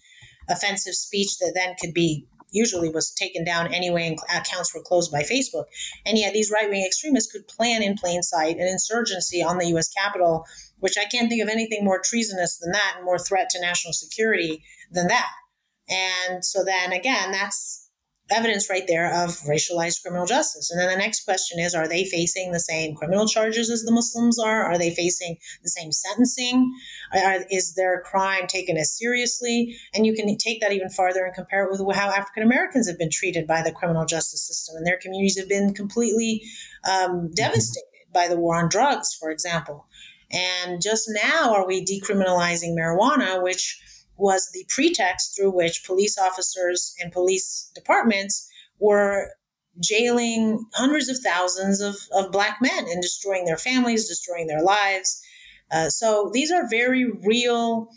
offensive speech that then could be usually was taken down anyway and accounts were closed by Facebook. And yet these right wing extremists could plan in plain sight an insurgency on the US Capitol, which I can't think of anything more treasonous than that and more threat to national security than that. And so then again, that's evidence right there of racialized criminal justice. And then the next question is are they facing the same criminal charges as the Muslims are? Are they facing the same sentencing? Are, is their crime taken as seriously? And you can take that even farther and compare it with how African Americans have been treated by the criminal justice system, and their communities have been completely um, devastated by the war on drugs, for example. And just now are we decriminalizing marijuana, which was the pretext through which police officers and police departments were jailing hundreds of thousands of, of black men and destroying their families, destroying their lives. Uh, so these are very real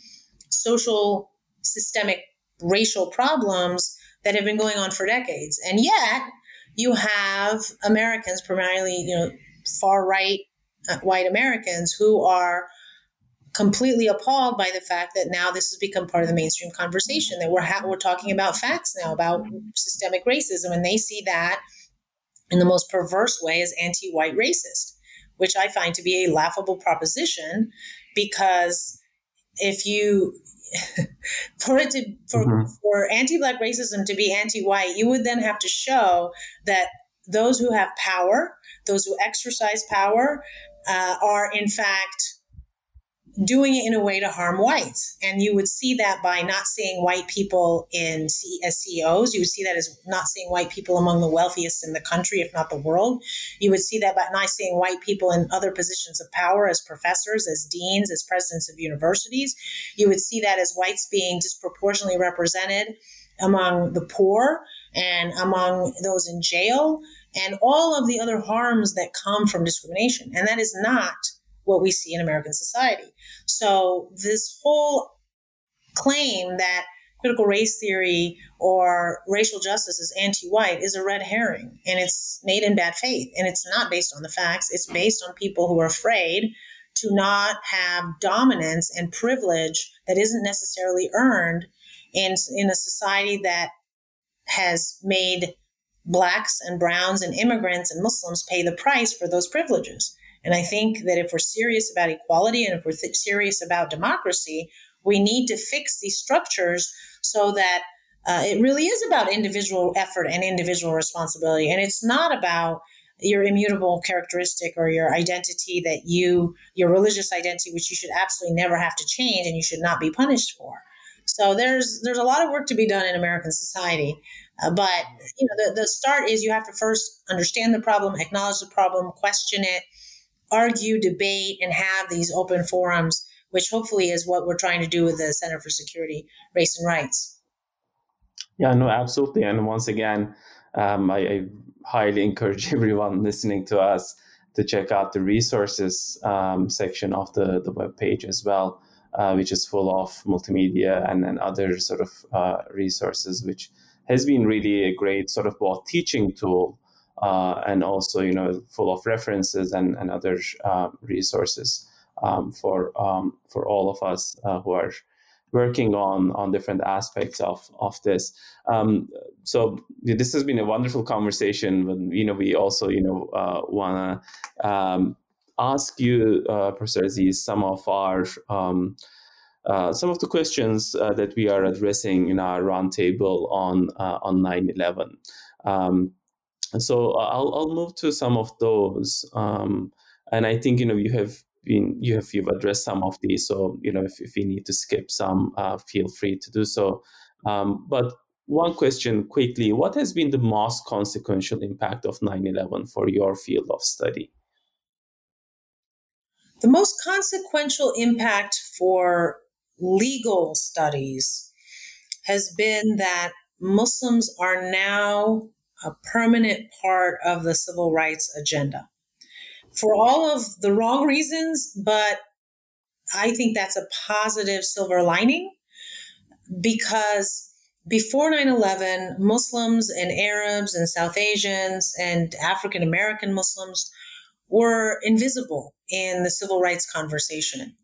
social, systemic, racial problems that have been going on for decades. And yet, you have Americans, primarily, you know, far right uh, white Americans, who are completely appalled by the fact that now this has become part of the mainstream conversation that we're ha- we're talking about facts now about systemic racism and they see that in the most perverse way as anti-white racist which I find to be a laughable proposition because if you for it to for, mm-hmm. for anti-black racism to be anti-white you would then have to show that those who have power those who exercise power uh, are in fact doing it in a way to harm whites. And you would see that by not seeing white people in C- as CEOs. You would see that as not seeing white people among the wealthiest in the country, if not the world. You would see that by not seeing white people in other positions of power as professors, as deans, as presidents of universities. You would see that as whites being disproportionately represented among the poor and among those in jail and all of the other harms that come from discrimination. And that is not what we see in American society. So this whole claim that critical race theory or racial justice is anti-white is a red herring and it's made in bad faith and it's not based on the facts it's based on people who are afraid to not have dominance and privilege that isn't necessarily earned in in a society that has made blacks and browns and immigrants and muslims pay the price for those privileges and I think that if we're serious about equality and if we're th- serious about democracy, we need to fix these structures so that uh, it really is about individual effort and individual responsibility. And it's not about your immutable characteristic or your identity that you, your religious identity, which you should absolutely never have to change and you should not be punished for. So there's there's a lot of work to be done in American society, uh, but you know the, the start is you have to first understand the problem, acknowledge the problem, question it, argue, debate, and have these open forums, which hopefully is what we're trying to do with the Center for Security, Race, and Rights. Yeah, no, absolutely. And once again, um, I, I, highly encourage everyone listening to us to check out the resources um, section of the, the web page as well, uh, which is full of multimedia and, and other sort of uh, resources, which has been really a great sort of both teaching tool uh, and also you know full of references and, and other uh, resources um, for um, for all of us uh, who are working on on different aspects of of this. Um, so this has been a wonderful conversation. But you know, we also you know uh, want to um, ask you, uh, Professor Aziz, some of our um, uh, some of the questions uh, that we are addressing in our roundtable on uh, on 9/11. So uh, I'll I'll move to some of those, um, and I think you know you have been you have you've addressed some of these. So you know if if you need to skip some, uh, feel free to do so. Um, but one question quickly: What has been the most consequential impact of 9/11 for your field of study? The most consequential impact for legal studies has been that Muslims are now a permanent part of the civil rights agenda for all of the wrong reasons, but I think that's a positive silver lining because before 9 11, Muslims and Arabs and South Asians and African American Muslims were invisible in the civil rights conversation.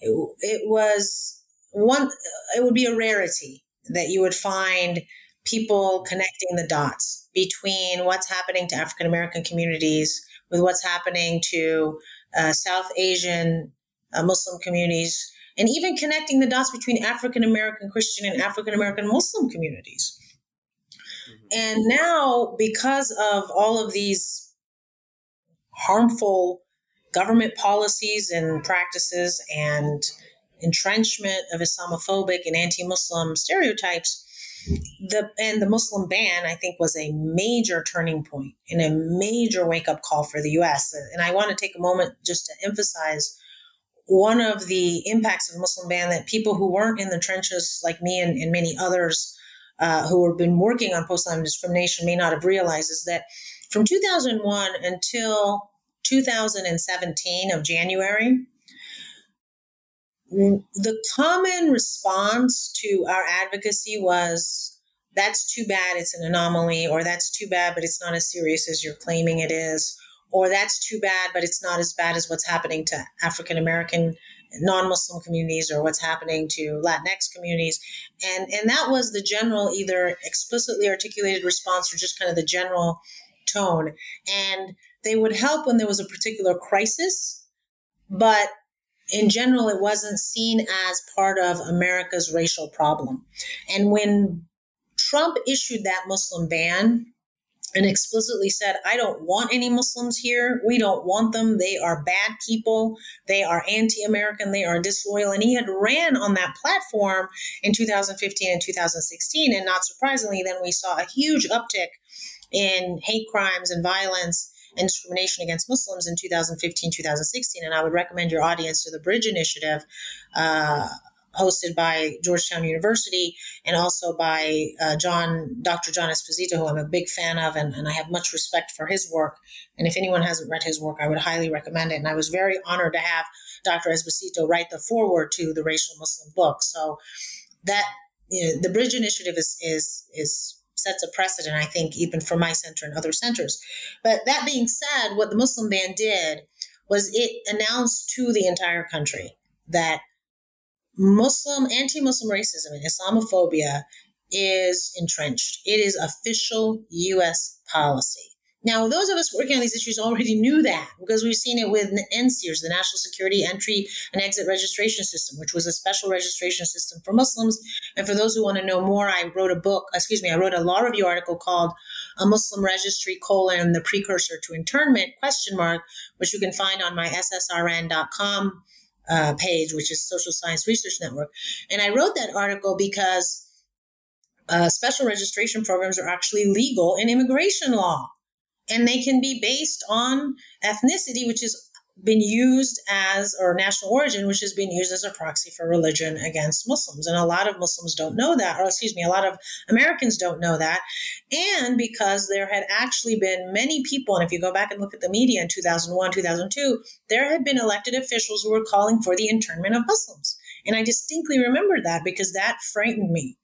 It, it was one, it would be a rarity that you would find people connecting the dots between what's happening to African American communities with what's happening to uh, South Asian uh, Muslim communities, and even connecting the dots between African American Christian and African American Muslim communities. Mm-hmm. And now, because of all of these harmful government policies and practices and entrenchment of Islamophobic and anti Muslim stereotypes, the and the Muslim ban, I think, was a major turning point and a major wake up call for the U.S. And I want to take a moment just to emphasize one of the impacts of the Muslim ban that people who weren't in the trenches, like me and, and many others uh, who have been working on post discrimination, may not have realized is that from 2001 until 2017 of January, the common response to our advocacy was that's too bad it's an anomaly or that's too bad but it's not as serious as you're claiming it is or that's too bad but it's not as bad as what's happening to african american non-muslim communities or what's happening to latinx communities. And and that was the general either explicitly articulated response or just kind of the general tone. And they would help when there was a particular crisis, but in general, it wasn't seen as part of America's racial problem. And when Trump issued that Muslim ban and explicitly said, I don't want any Muslims here. We don't want them. They are bad people. They are anti American. They are disloyal. And he had ran on that platform in 2015 and 2016. And not surprisingly, then we saw a huge uptick in hate crimes and violence discrimination against Muslims in 2015, 2016. And I would recommend your audience to the Bridge Initiative. Uh, hosted by Georgetown University and also by uh, John, Dr. John Esposito, who I'm a big fan of, and, and I have much respect for his work. And if anyone hasn't read his work, I would highly recommend it. And I was very honored to have Dr. Esposito write the foreword to the Racial Muslim book. So that you know, the Bridge Initiative is is is sets a precedent, I think, even for my center and other centers. But that being said, what the Muslim ban did was it announced to the entire country that Muslim, anti Muslim racism and Islamophobia is entrenched. It is official U.S. policy. Now, those of us working on these issues already knew that because we've seen it with NSEERS, the National Security Entry and Exit Registration System, which was a special registration system for Muslims. And for those who want to know more, I wrote a book, excuse me, I wrote a law review article called A Muslim Registry, colon, the precursor to internment, question mark, which you can find on my ssrn.com uh, page, which is Social Science Research Network. And I wrote that article because uh, special registration programs are actually legal in immigration law. And they can be based on ethnicity, which has been used as, or national origin, which has been used as a proxy for religion against Muslims. And a lot of Muslims don't know that, or excuse me, a lot of Americans don't know that. And because there had actually been many people, and if you go back and look at the media in 2001, 2002, there had been elected officials who were calling for the internment of Muslims. And I distinctly remember that because that frightened me.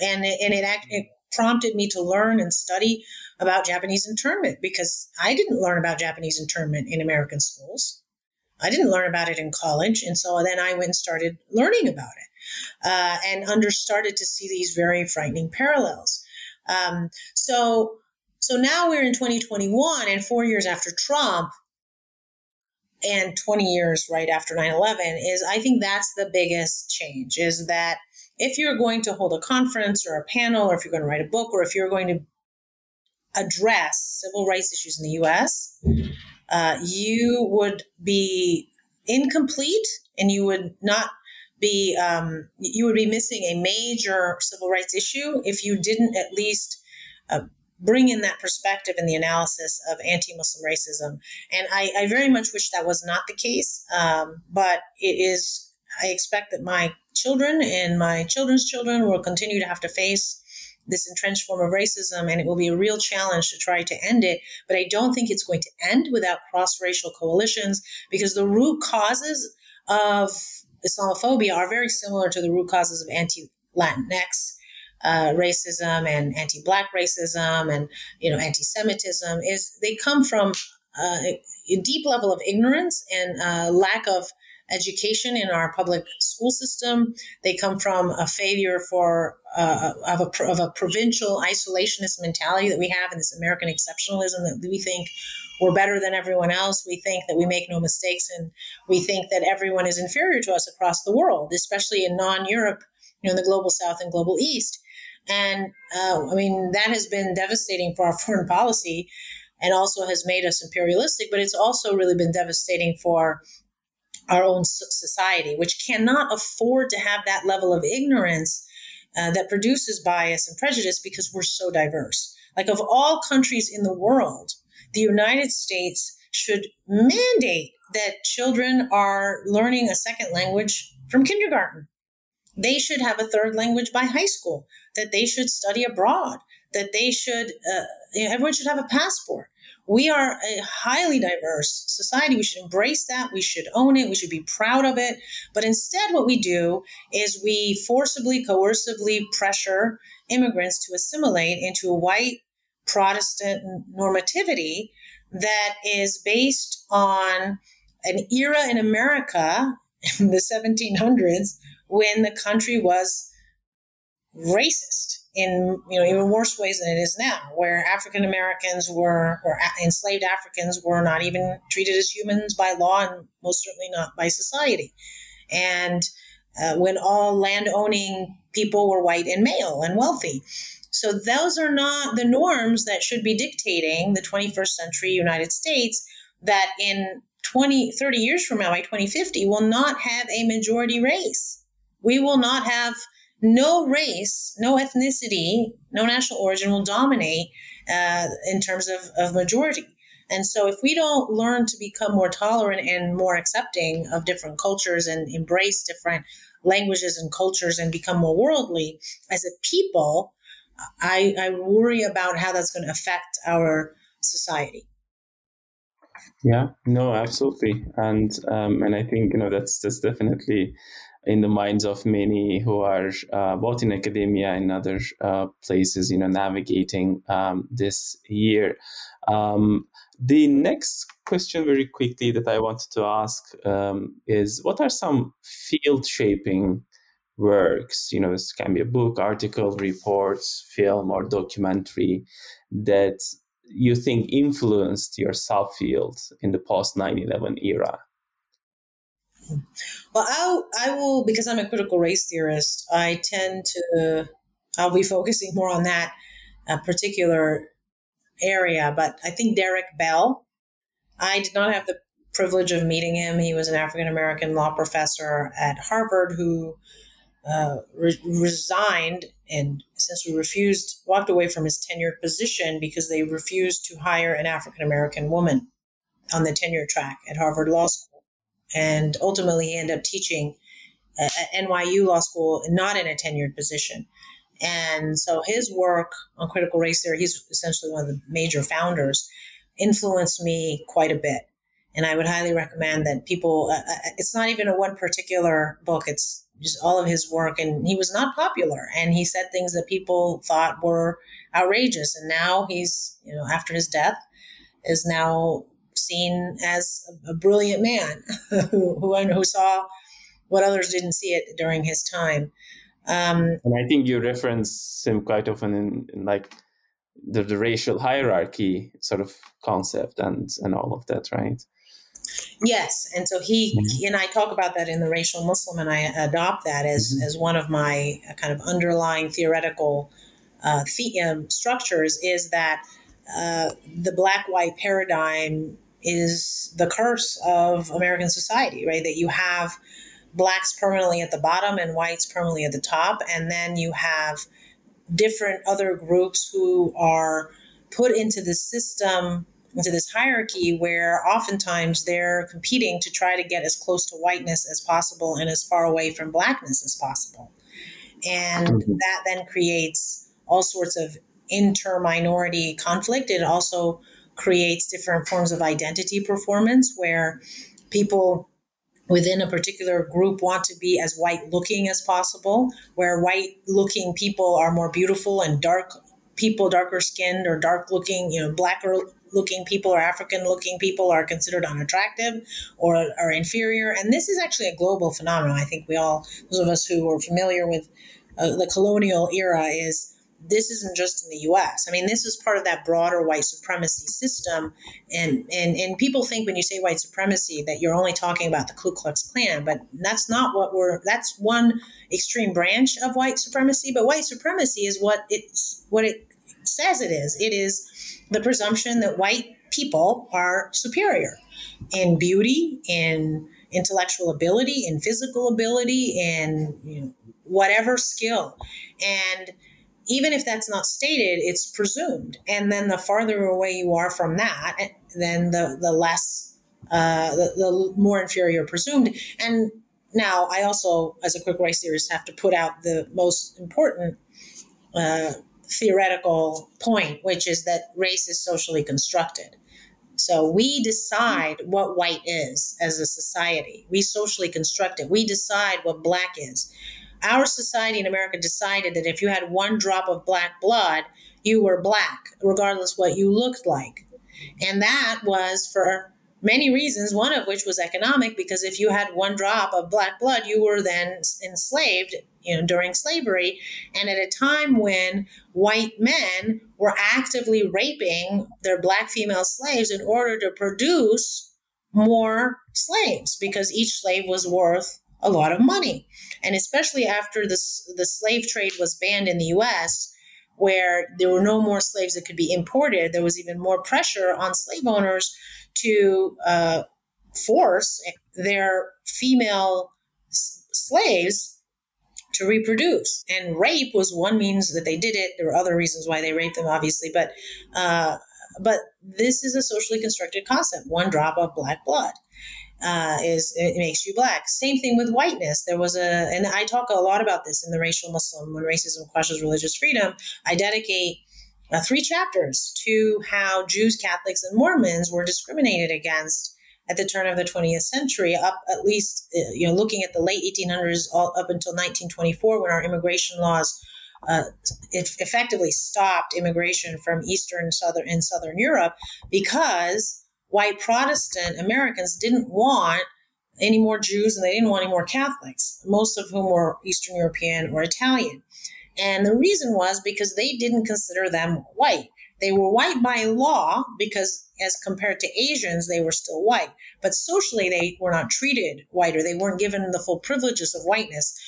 And it, and it, it prompted me to learn and study about Japanese internment because I didn't learn about Japanese internment in American schools. I didn't learn about it in college. And so then I went and started learning about it uh, and under started to see these very frightening parallels. Um, so, so now we're in 2021 and four years after Trump and 20 years right after 9-11 is I think that's the biggest change is that if you're going to hold a conference or a panel, or if you're going to write a book, or if you're going to address civil rights issues in the US, uh, you would be incomplete and you would not be, um, you would be missing a major civil rights issue if you didn't at least uh, bring in that perspective in the analysis of anti Muslim racism. And I, I, very much wish that was not the case, um, but it is. I expect that my children and my children's children will continue to have to face this entrenched form of racism, and it will be a real challenge to try to end it. But I don't think it's going to end without cross racial coalitions because the root causes of Islamophobia are very similar to the root causes of anti Latinx. Uh, racism and anti-black racism and you know anti-Semitism is they come from uh, a deep level of ignorance and uh, lack of education in our public school system. They come from a failure for uh, of, a, of a provincial isolationist mentality that we have in this American exceptionalism that we think we're better than everyone else. We think that we make no mistakes, and we think that everyone is inferior to us across the world, especially in non-Europe, you know, in the global South and global East. And uh, I mean, that has been devastating for our foreign policy and also has made us imperialistic, but it's also really been devastating for our own society, which cannot afford to have that level of ignorance uh, that produces bias and prejudice because we're so diverse. Like, of all countries in the world, the United States should mandate that children are learning a second language from kindergarten. They should have a third language by high school, that they should study abroad, that they should, uh, you know, everyone should have a passport we are a highly diverse society. We should embrace that. We should own it. We should be proud of it. But instead, what we do is we forcibly, coercively pressure immigrants to assimilate into a white Protestant normativity that is based on an era in America in the 1700s when the country was racist in you know even worse ways than it is now, where African Americans were or enslaved Africans were not even treated as humans by law and most certainly not by society. And uh, when all land owning people were white and male and wealthy. So those are not the norms that should be dictating the 21st century United States that in 20, 30 years from now, by 2050, will not have a majority race. We will not have no race, no ethnicity, no national origin will dominate uh, in terms of, of majority. And so, if we don't learn to become more tolerant and more accepting of different cultures and embrace different languages and cultures and become more worldly as a people, I, I worry about how that's going to affect our society. Yeah, no, absolutely, and um, and I think you know that's that's definitely in the minds of many who are uh, both in academia and other uh, places, you know, navigating um, this year. Um, the next question, very quickly, that I wanted to ask um, is what are some field shaping works? You know, this can be a book, article, reports, film, or documentary that you think influenced your subfield in the post 9 11 era? Well, I'll, I will, because I'm a critical race theorist, I tend to, I'll be focusing more on that uh, particular area. But I think Derek Bell, I did not have the privilege of meeting him. He was an African American law professor at Harvard who uh, re- resigned and essentially refused, walked away from his tenured position because they refused to hire an African American woman on the tenure track at Harvard Law School and ultimately he ended up teaching at NYU Law School, not in a tenured position. And so his work on critical race theory, he's essentially one of the major founders, influenced me quite a bit. And I would highly recommend that people, uh, uh it's not even a one particular book, it's just all of his work. And he was not popular and he said things that people thought were outrageous. And now he's, you know, after his death, is now seen as a, brilliant man who, who, who saw what others didn't see it during his time. Um, and I think you reference him quite often in, in like the, the racial hierarchy sort of concept and and all of that, right? Yes, and so he, mm-hmm. and I talk about that in the racial Muslim, and I adopt that as mm-hmm. as one of my uh, kind of underlying theoretical uh, the, um, structures is that uh, the black white paradigm is the curse of American society, right? That you have blacks permanently at the bottom and whites permanently at the top. And then you have different other groups who are put into the system, into this hierarchy where oftentimes they're competing to try to get as close to whiteness as possible and as far away from blackness as possible. And mm-hmm. that then creates all sorts of inter minority conflict. It also creates different forms of identity performance where people within a particular group want to be as white looking as possible, where white looking people are more beautiful and dark people, darker skinned or dark looking, you know, blacker looking people or African looking people are considered unattractive or are inferior. And this is actually a global phenomenon. I think we all, those of us who are familiar with uh, the colonial era, is this isn't just in the US. I mean, this is part of that broader white supremacy system. And, and, and people think when you say white supremacy that you're only talking about the Ku Klux Klan, but that's not what we're, that's one extreme branch of white supremacy. But white supremacy is what it's, what it says it is. It is the presumption that white people are superior in beauty, in intellectual ability, in physical ability, in you know, whatever skill. And even if that's not stated, it's presumed. And then the farther away you are from that, then the, the less, uh, the, the more inferior presumed. And now I also, as a quick race theorist, have to put out the most important uh, theoretical point, which is that race is socially constructed. So we decide what white is as a society. We socially construct it. We decide what black is our society in America decided that if you had one drop of black blood, you were black, regardless what you looked like. And that was for many reasons, one of which was economic, because if you had one drop of black blood, you were then enslaved you know, during slavery. And at a time when white men were actively raping their black female slaves in order to produce more slaves, because each slave was worth a lot of money. And especially after the, the slave trade was banned in the US, where there were no more slaves that could be imported, there was even more pressure on slave owners to uh, force their female s- slaves to reproduce. And rape was one means that they did it. There were other reasons why they raped them, obviously, but uh, but this is a socially constructed concept. One drop of black blood uh, is it makes you black. Same thing with whiteness. There was a, and I talk a lot about this in the Racial Muslim when racism questions religious freedom. I dedicate uh, three chapters to how Jews, Catholics, and Mormons were discriminated against at the turn of the 20th century, up at least, uh, you know, looking at the late 1800s all up until 1924, when our immigration laws uh, it effectively stopped immigration from Eastern, Southern, and Southern Europe because white Protestant Americans didn't want any more Jews and they didn't want any more Catholics, most of whom were Eastern European or Italian. And the reason was because they didn't consider them white. They were white by law because, as compared to Asians, they were still white. But socially, they were not treated whiter. They weren't given the full privileges of whiteness,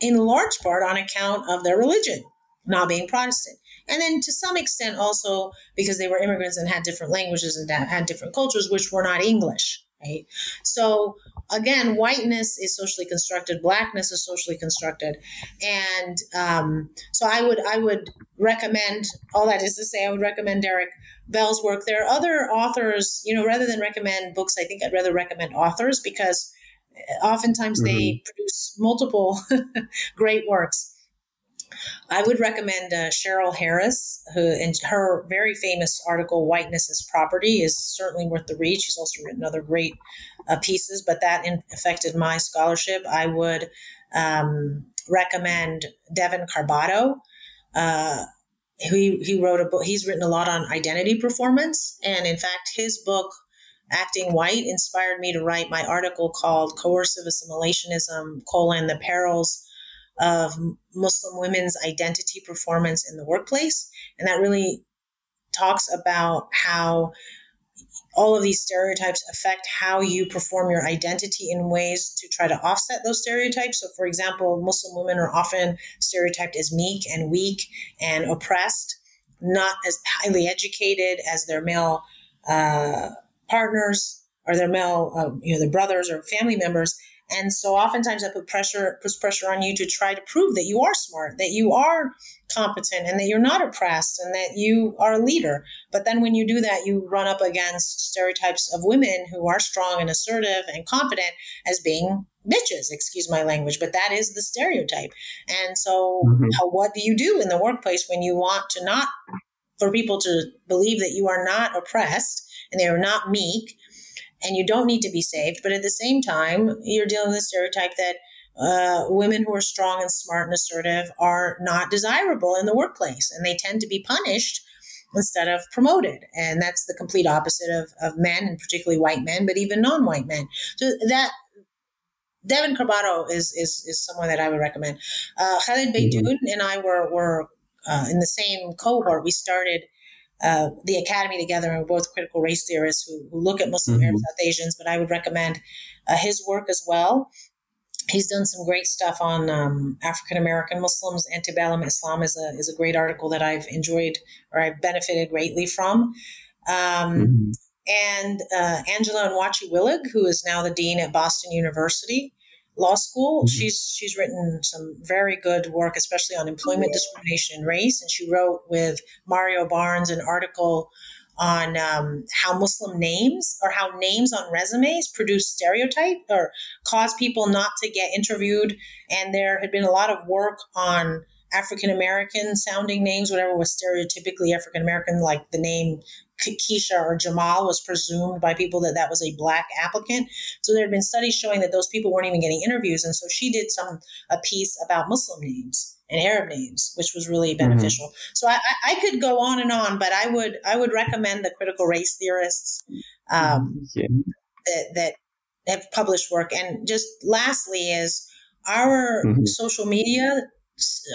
in large part on account of their religion, not being Protestant. And then to some extent also because they were immigrants and had different languages and had different cultures, which were not English, right? So again, whiteness is socially constructed, blackness is socially constructed, and um, so I would I would recommend all that is to say I would recommend Derek Bell's work. There are other authors, you know, rather than recommend books, I think I'd rather recommend authors because oftentimes mm-hmm. they produce multiple great works. I would recommend uh, Cheryl Harris, who and her very famous article "Whiteness is Property" is certainly worth the read. She's also written other great uh, pieces, but that in, affected my scholarship. I would um, recommend Devon Carbado. Uh, he he wrote a book. He's written a lot on identity performance, and in fact, his book acting white inspired me to write my article called coercive assimilationism colon the perils of Muslim women's identity performance in the workplace. And that really talks about how all of these stereotypes affect how you perform your identity in ways to try to offset those stereotypes. So, for example, Muslim women are often stereotyped as meek and weak and oppressed, not as highly educated as their male uh, partners or their male, uh, you know, their brothers or family members. And so oftentimes that put pressure puts pressure on you to try to prove that you are smart, that you are competent and that you're not oppressed and that you are a leader. But then when you do that, you run up against stereotypes of women who are strong and assertive and confident as being bitches, excuse my language, but that is the stereotype. And so mm-hmm. how, what do you do in the workplace when you want to not for people to believe that you are not oppressed and they are not meek and you don't need to be saved. But at the same time, you're dealing with a stereotype that uh, women who are strong and smart and assertive are not desirable in the workplace and they tend to be punished instead of promoted. And that's the complete opposite of, of men and particularly white men, but even non white men. So that. Devon Carbado is, is is someone that I would recommend. Uh, Khaled mm-hmm. Beydoun and I were were uh, in the same cohort. We started uh, the academy together, and we're both critical race theorists who, who look at Muslim mm-hmm. Arab South Asians. But I would recommend uh, his work as well. He's done some great stuff on um, African American Muslims. Antebellum Islam is a is a great article that I've enjoyed or I've benefited greatly from. Um, mm-hmm. And uh, Angela Onwuachi-Willig, who is now the dean at Boston University, law school. Mm-hmm. She's she's written some very good work, especially on employment discrimination and race. And she wrote with Mario Barnes an article on um, how Muslim names or how names on resumes produce stereotype or cause people not to get interviewed. And there had been a lot of work on African American sounding names, whatever was stereotypically African American, like the name Keisha or Jamal was presumed by people that that was a black applicant. So there had been studies showing that those people weren't even getting interviews, and so she did some a piece about Muslim names and Arab names, which was really mm-hmm. beneficial. Mm-hmm. So I, I, could go on and on, but I would I would recommend the critical race theorists um, yeah. that, that have published work. And just lastly is our mm-hmm. social media,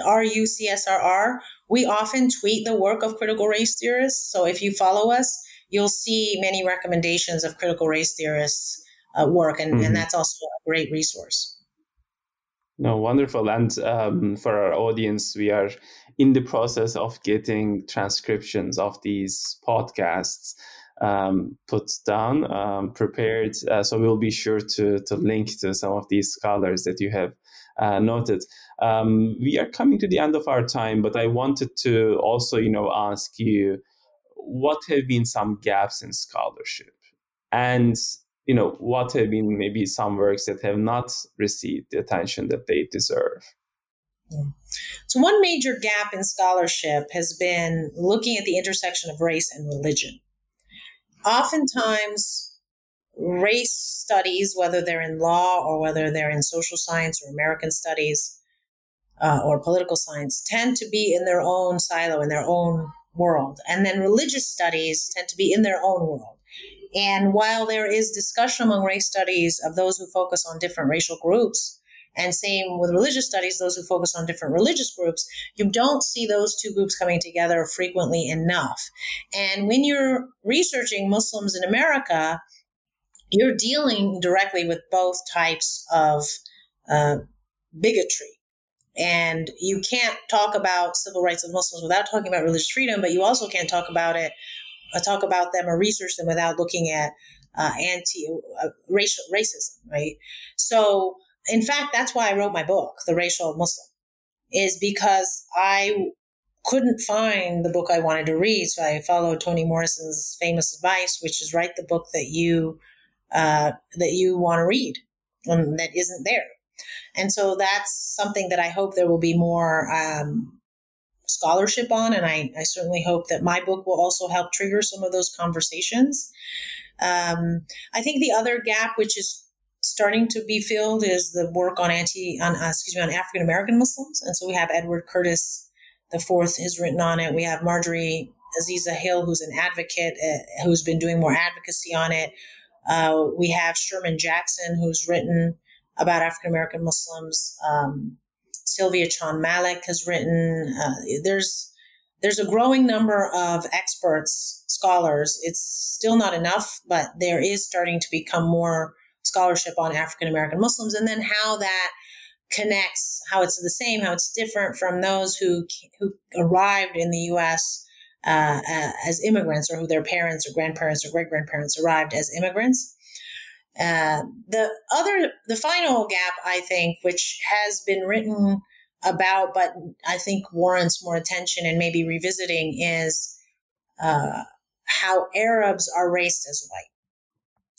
RUCSRR, we often tweet the work of critical race theorists. So if you follow us, you'll see many recommendations of critical race theorists' uh, work, and, mm-hmm. and that's also a great resource. No, wonderful. And um, for our audience, we are in the process of getting transcriptions of these podcasts um, put down, um, prepared. Uh, so we'll be sure to, to link to some of these scholars that you have uh, noted. Um, we are coming to the end of our time, but I wanted to also, you know, ask you what have been some gaps in scholarship? And you know what have been maybe some works that have not received the attention that they deserve? So one major gap in scholarship has been looking at the intersection of race and religion. Oftentimes race studies whether they're in law or whether they're in social science or american studies uh, or political science tend to be in their own silo in their own world. And then religious studies tend to be in their own world. And while there is discussion among race studies of those who focus on different racial groups, and same with religious studies, those who focus on different religious groups, you don't see those two groups coming together frequently enough. And when you're researching Muslims in America, you're dealing directly with both types of uh, bigotry. And you can't talk about civil rights of Muslims without talking about religious freedom, but you also can't talk about it, uh, talk about them or research them without looking at uh, anti uh, racial racism, right? So, in fact, that's why I wrote my book, The Racial Muslim, is because I couldn't find the book I wanted to read. So I followed Toni Morrison's famous advice, which is write the book that you uh, that you want to read and that isn't there. And so that's something that I hope there will be more um, scholarship on. And I, I, certainly hope that my book will also help trigger some of those conversations. Um, I think the other gap, which is starting to be filled, is the work on anti, on, uh, excuse me, on African American Muslims. And so we have Edward Curtis, the fourth, has written on it. We have Margari Aziza Hill, who's an advocate, uh, who's been doing more advocacy on it. Uh, we have Sherman Jackson, who's written about African American Muslims. Um, Sylvia Chan-Malik has written. Uh, there's there's a growing number of experts, scholars. It's still not enough, but there is starting to become more scholarship on African American Muslims, and then how that connects, how it's the same, how it's different from those who who arrived in the U.S. Uh, uh, as immigrants, or who their parents or grandparents or great grandparents arrived as immigrants. Uh, the other, the final gap, I think, which has been written about, but I think warrants more attention and maybe revisiting, is uh, how Arabs are raced as white.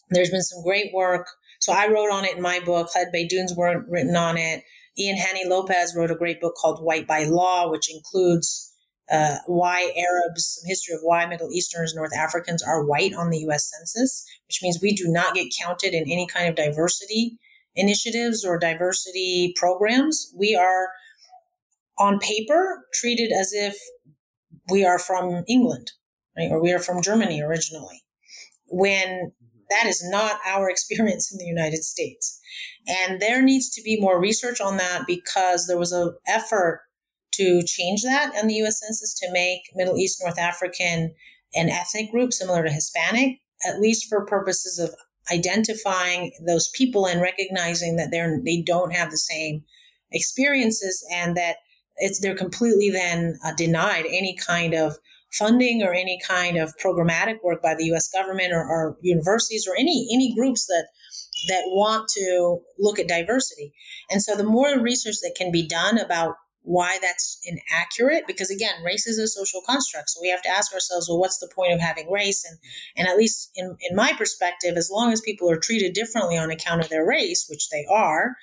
There's been some great work. So I wrote on it in my book. Led Khaled Beydoun's written on it. Ian Haney Lopez wrote a great book called White by Law, which includes uh, why Arabs, some history of why Middle Easterners, North Africans are white on the US Census, which means we do not get counted in any kind of diversity initiatives or diversity programs. We are on paper treated as if we are from England, right? Or we are from Germany originally, when that is not our experience in the United States. And there needs to be more research on that because there was an effort to change that in the US Census to make Middle East, North African an ethnic group similar to Hispanic, at least for purposes of identifying those people and recognizing that they're they don't have the same experiences and that it's they're completely then uh, denied any kind of funding or any kind of programmatic work by the U.S. government or, or universities or any any groups that that want to look at diversity. And so the more research that can be done about why that's inaccurate because again race is a social construct so we have to ask ourselves well what's the point of having race and and at least in, in my perspective as long as people are treated differently on account of their race which they are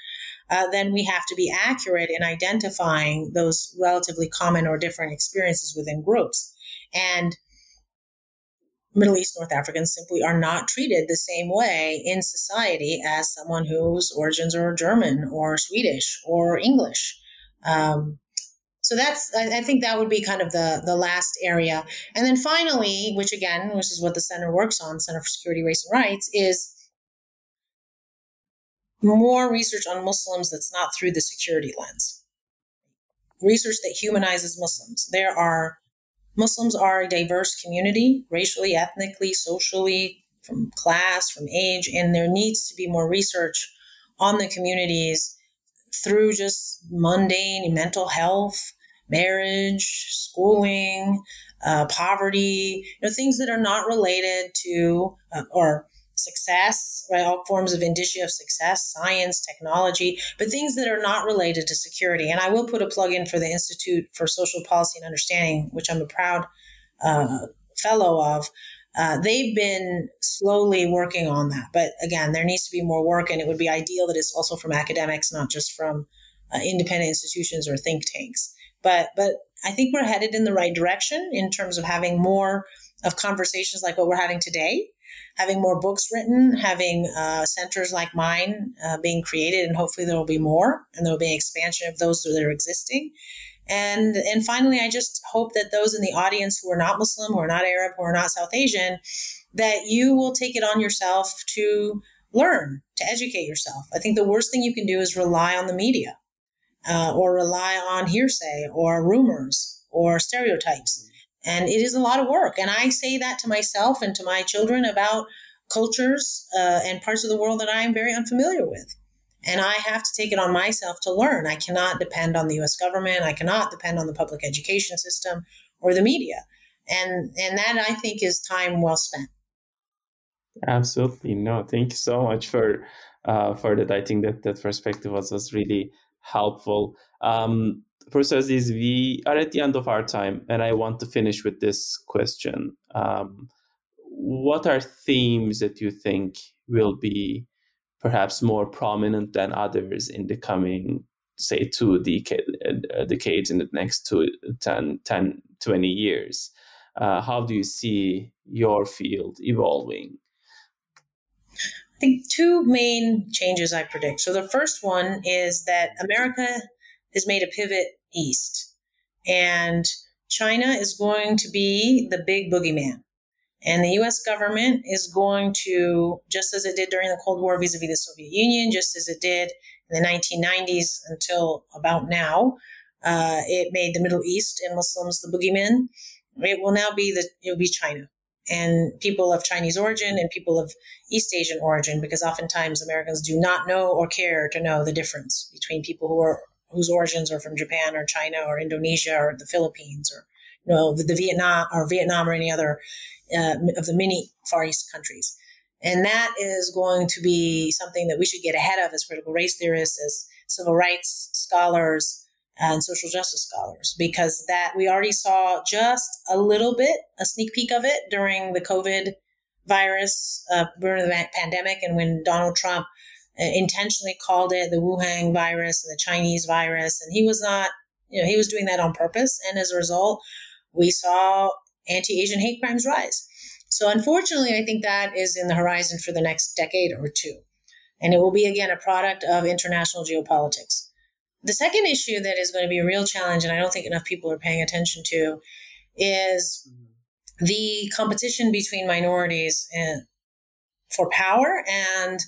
uh, then we have to be accurate in identifying those relatively common or different experiences within groups and Middle East North Africans simply are not treated the same way in society as someone whose origins are German or Swedish or English. Um, so that's I, I, think that would be kind of the the last area. And then finally which again which is what the center works on center for security race and rights is more research on muslims that's not through the security lens. Research that humanizes muslims. There are muslims are a diverse community racially ethnically socially from class from age and there needs to be more research on the communities through just mundane mental health marriage, schooling, uh, poverty, you know, things that are not related to uh, or success, right? All forms of indicia of success, science, technology, but things that are not related to security. And I will put a plug in for the Institute for Social Policy and Understanding, which I'm a proud uh, fellow of. Uh, they've been slowly working on that. But again, there needs to be more work, and it would be ideal that it's also from academics, not just from uh, independent institutions or think tanks. But but I think we're headed in the right direction in terms of having more of conversations like what we're having today, having more books written, having uh, centers like mine uh, being created, and hopefully there will be more, and there will be an expansion of those that are existing. And and finally, I just hope that those in the audience who are not Muslim, who are not Arab, who are not South Asian, that you will take it on yourself to learn, to educate yourself. I think the worst thing you can do is rely on the media uh, or rely on hearsay or rumors or stereotypes. And it is a lot of work. And I say that to myself and to my children about cultures uh, and parts of the world that I am very unfamiliar with. And I have to take it on myself to learn. I cannot depend on the US government. I cannot depend on the public education system or the media. And, and that I think is time well spent. Absolutely. No, thank you so much for uh, for that. I think that that perspective was, was really helpful. Um, Professor is we are at the end of our time, and I want to finish with this question. Um, what are themes that you think will be perhaps more prominent than others in the coming, say, two decade, uh, decades in the next two, 10, 10 20 years? Uh, how do you see your field evolving? I think two main changes I predict. So the first one is that America has made a pivot east, and China is going to be the big boogeyman. And the US government is going to, just as it did during the Cold War vis a vis the Soviet Union, just as it did in the 1990s until about now, uh, it made the Middle East and Muslims the boogeyman. It will now be the, it will be China and people of Chinese origin and people of East Asian origin, because oftentimes Americans do not know or care to know the difference between people who are whose origins are from Japan or China or Indonesia or the Philippines or you know the, the Vietnam or Vietnam or any other uh, of the many Far East countries. And that is going to be something that we should get ahead of as critical race theorists, as civil rights scholars, and social justice scholars because that we already saw just a little bit, a sneak peek of it during the COVID virus, uh, during the pandemic, and when Donald Trump intentionally called it the Wuhan virus and the Chinese virus, and he was not, you know, he was doing that on purpose, and as a result, we saw anti-Asian hate crimes rise. So unfortunately, I think that is in the horizon for the next decade or two. And it will be again a product of international geopolitics. The second issue that is going to be a real challenge, and I don't think enough people are paying attention to, is the competition between minorities and, for power. And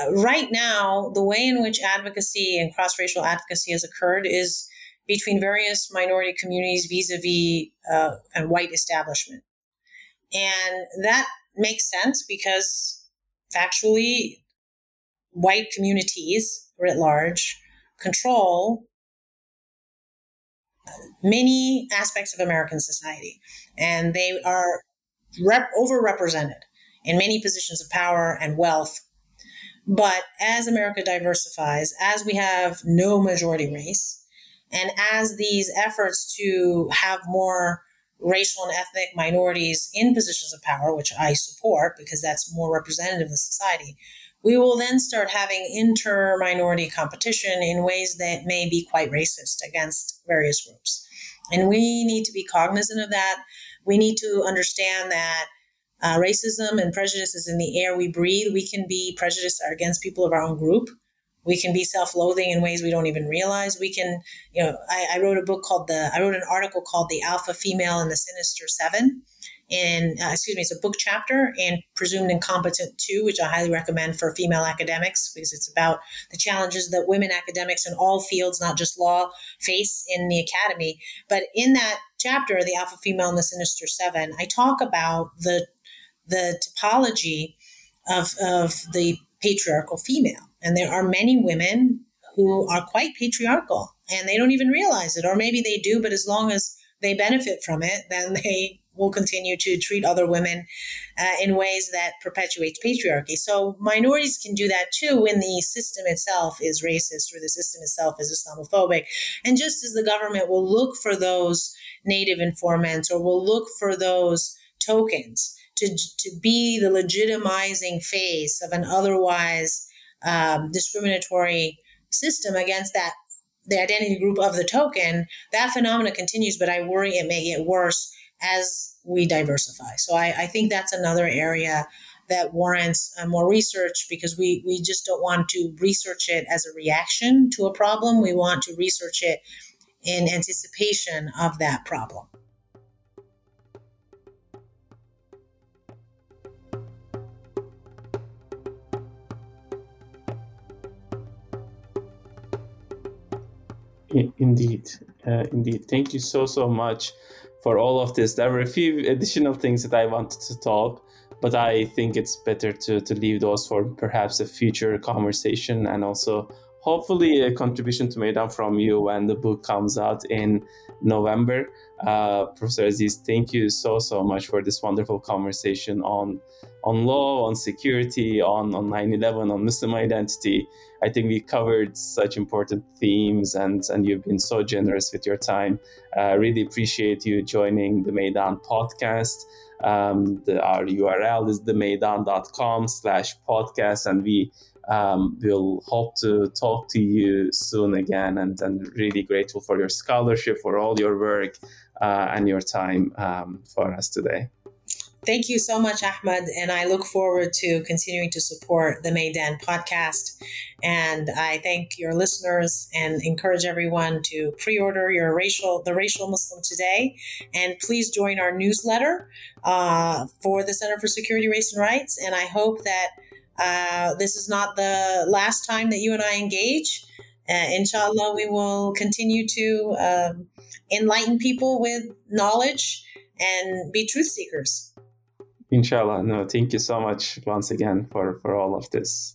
Uh, right now, the way in which advocacy and cross racial advocacy has occurred is between various minority communities vis uh, a vis and white establishment. And that makes sense because factually, white communities writ large control uh, many aspects of American society, and they are rep- overrepresented in many positions of power and wealth. But as America diversifies, as we have no majority race, and as these efforts to have more racial and ethnic minorities in positions of power, which I support because that's more representative of society, we will then start having inter minority competition in ways that may be quite racist against various groups. And we need to be cognizant of that. We need to understand that uh, racism and prejudice is in the air. We breathe. We can be prejudiced against people of our own group. We can be self-loathing in ways we don't even realize. We can you know I, I, wrote a book called the i wrote an article called the alpha female and the sinister seven and uh, excuse me it's a book chapter and presumed incompetent 2 which i highly recommend for female academics because it's about the challenges that women academics in all fields not just law face in the academy. But in that chapter the alpha female and the sinister seven i talk about the the topology of, of the patriarchal female and there are many women who are quite patriarchal and they don't even realize it. Or maybe they do, but as long as they benefit from it, then they will continue to treat other women uh, in ways that perpetuates patriarchy. So minorities can do that too when the system itself is racist or the system itself is Islamophobic. And just as the government will look for those native informants or will look for those tokens to, to be the legitimizing face of an otherwise um, discriminatory system against that the identity group of the token, that phenomena continues, but I worry it may get worse as we diversify. So I, I think that's another area that warrants uh, more research because we, we just don't want to research it as a reaction to a problem. We want to research it in anticipation of that problem. Indeed, uh, indeed. Thank you so so much for all of this. There were a few additional things that I wanted to talk, but I think it's better to to leave those for perhaps a future conversation and also hopefully a contribution to Maydan from you when the book comes out in November. Uh, Professor Aziz, thank you so so much for this wonderful conversation on on law, on security, on on 9/11, on Muslim identity. I think we covered such important themes, and and you've been so generous with your time. I uh, really appreciate you joining the Maydan podcast. Um, the, our URL is themaydan.com slash podcast, and we um, we'll hope to talk to you soon again. And, and really grateful for your scholarship, for all your work, and your time um, for us today. Thank you so much, Ahmet. And I look forward to continuing to support the Maydan podcast. And I thank your listeners and encourage everyone to pre-order your racial, the Racial Muslim today. And please join our newsletter uh, for the Center for Security, Race, and Rights. And I hope that uh, this is not the last time that you and I engage. Uh, inshallah, we will continue to um, enlighten people with knowledge and be truth seekers. Inshallah. No, thank you so much once again for, for all of this.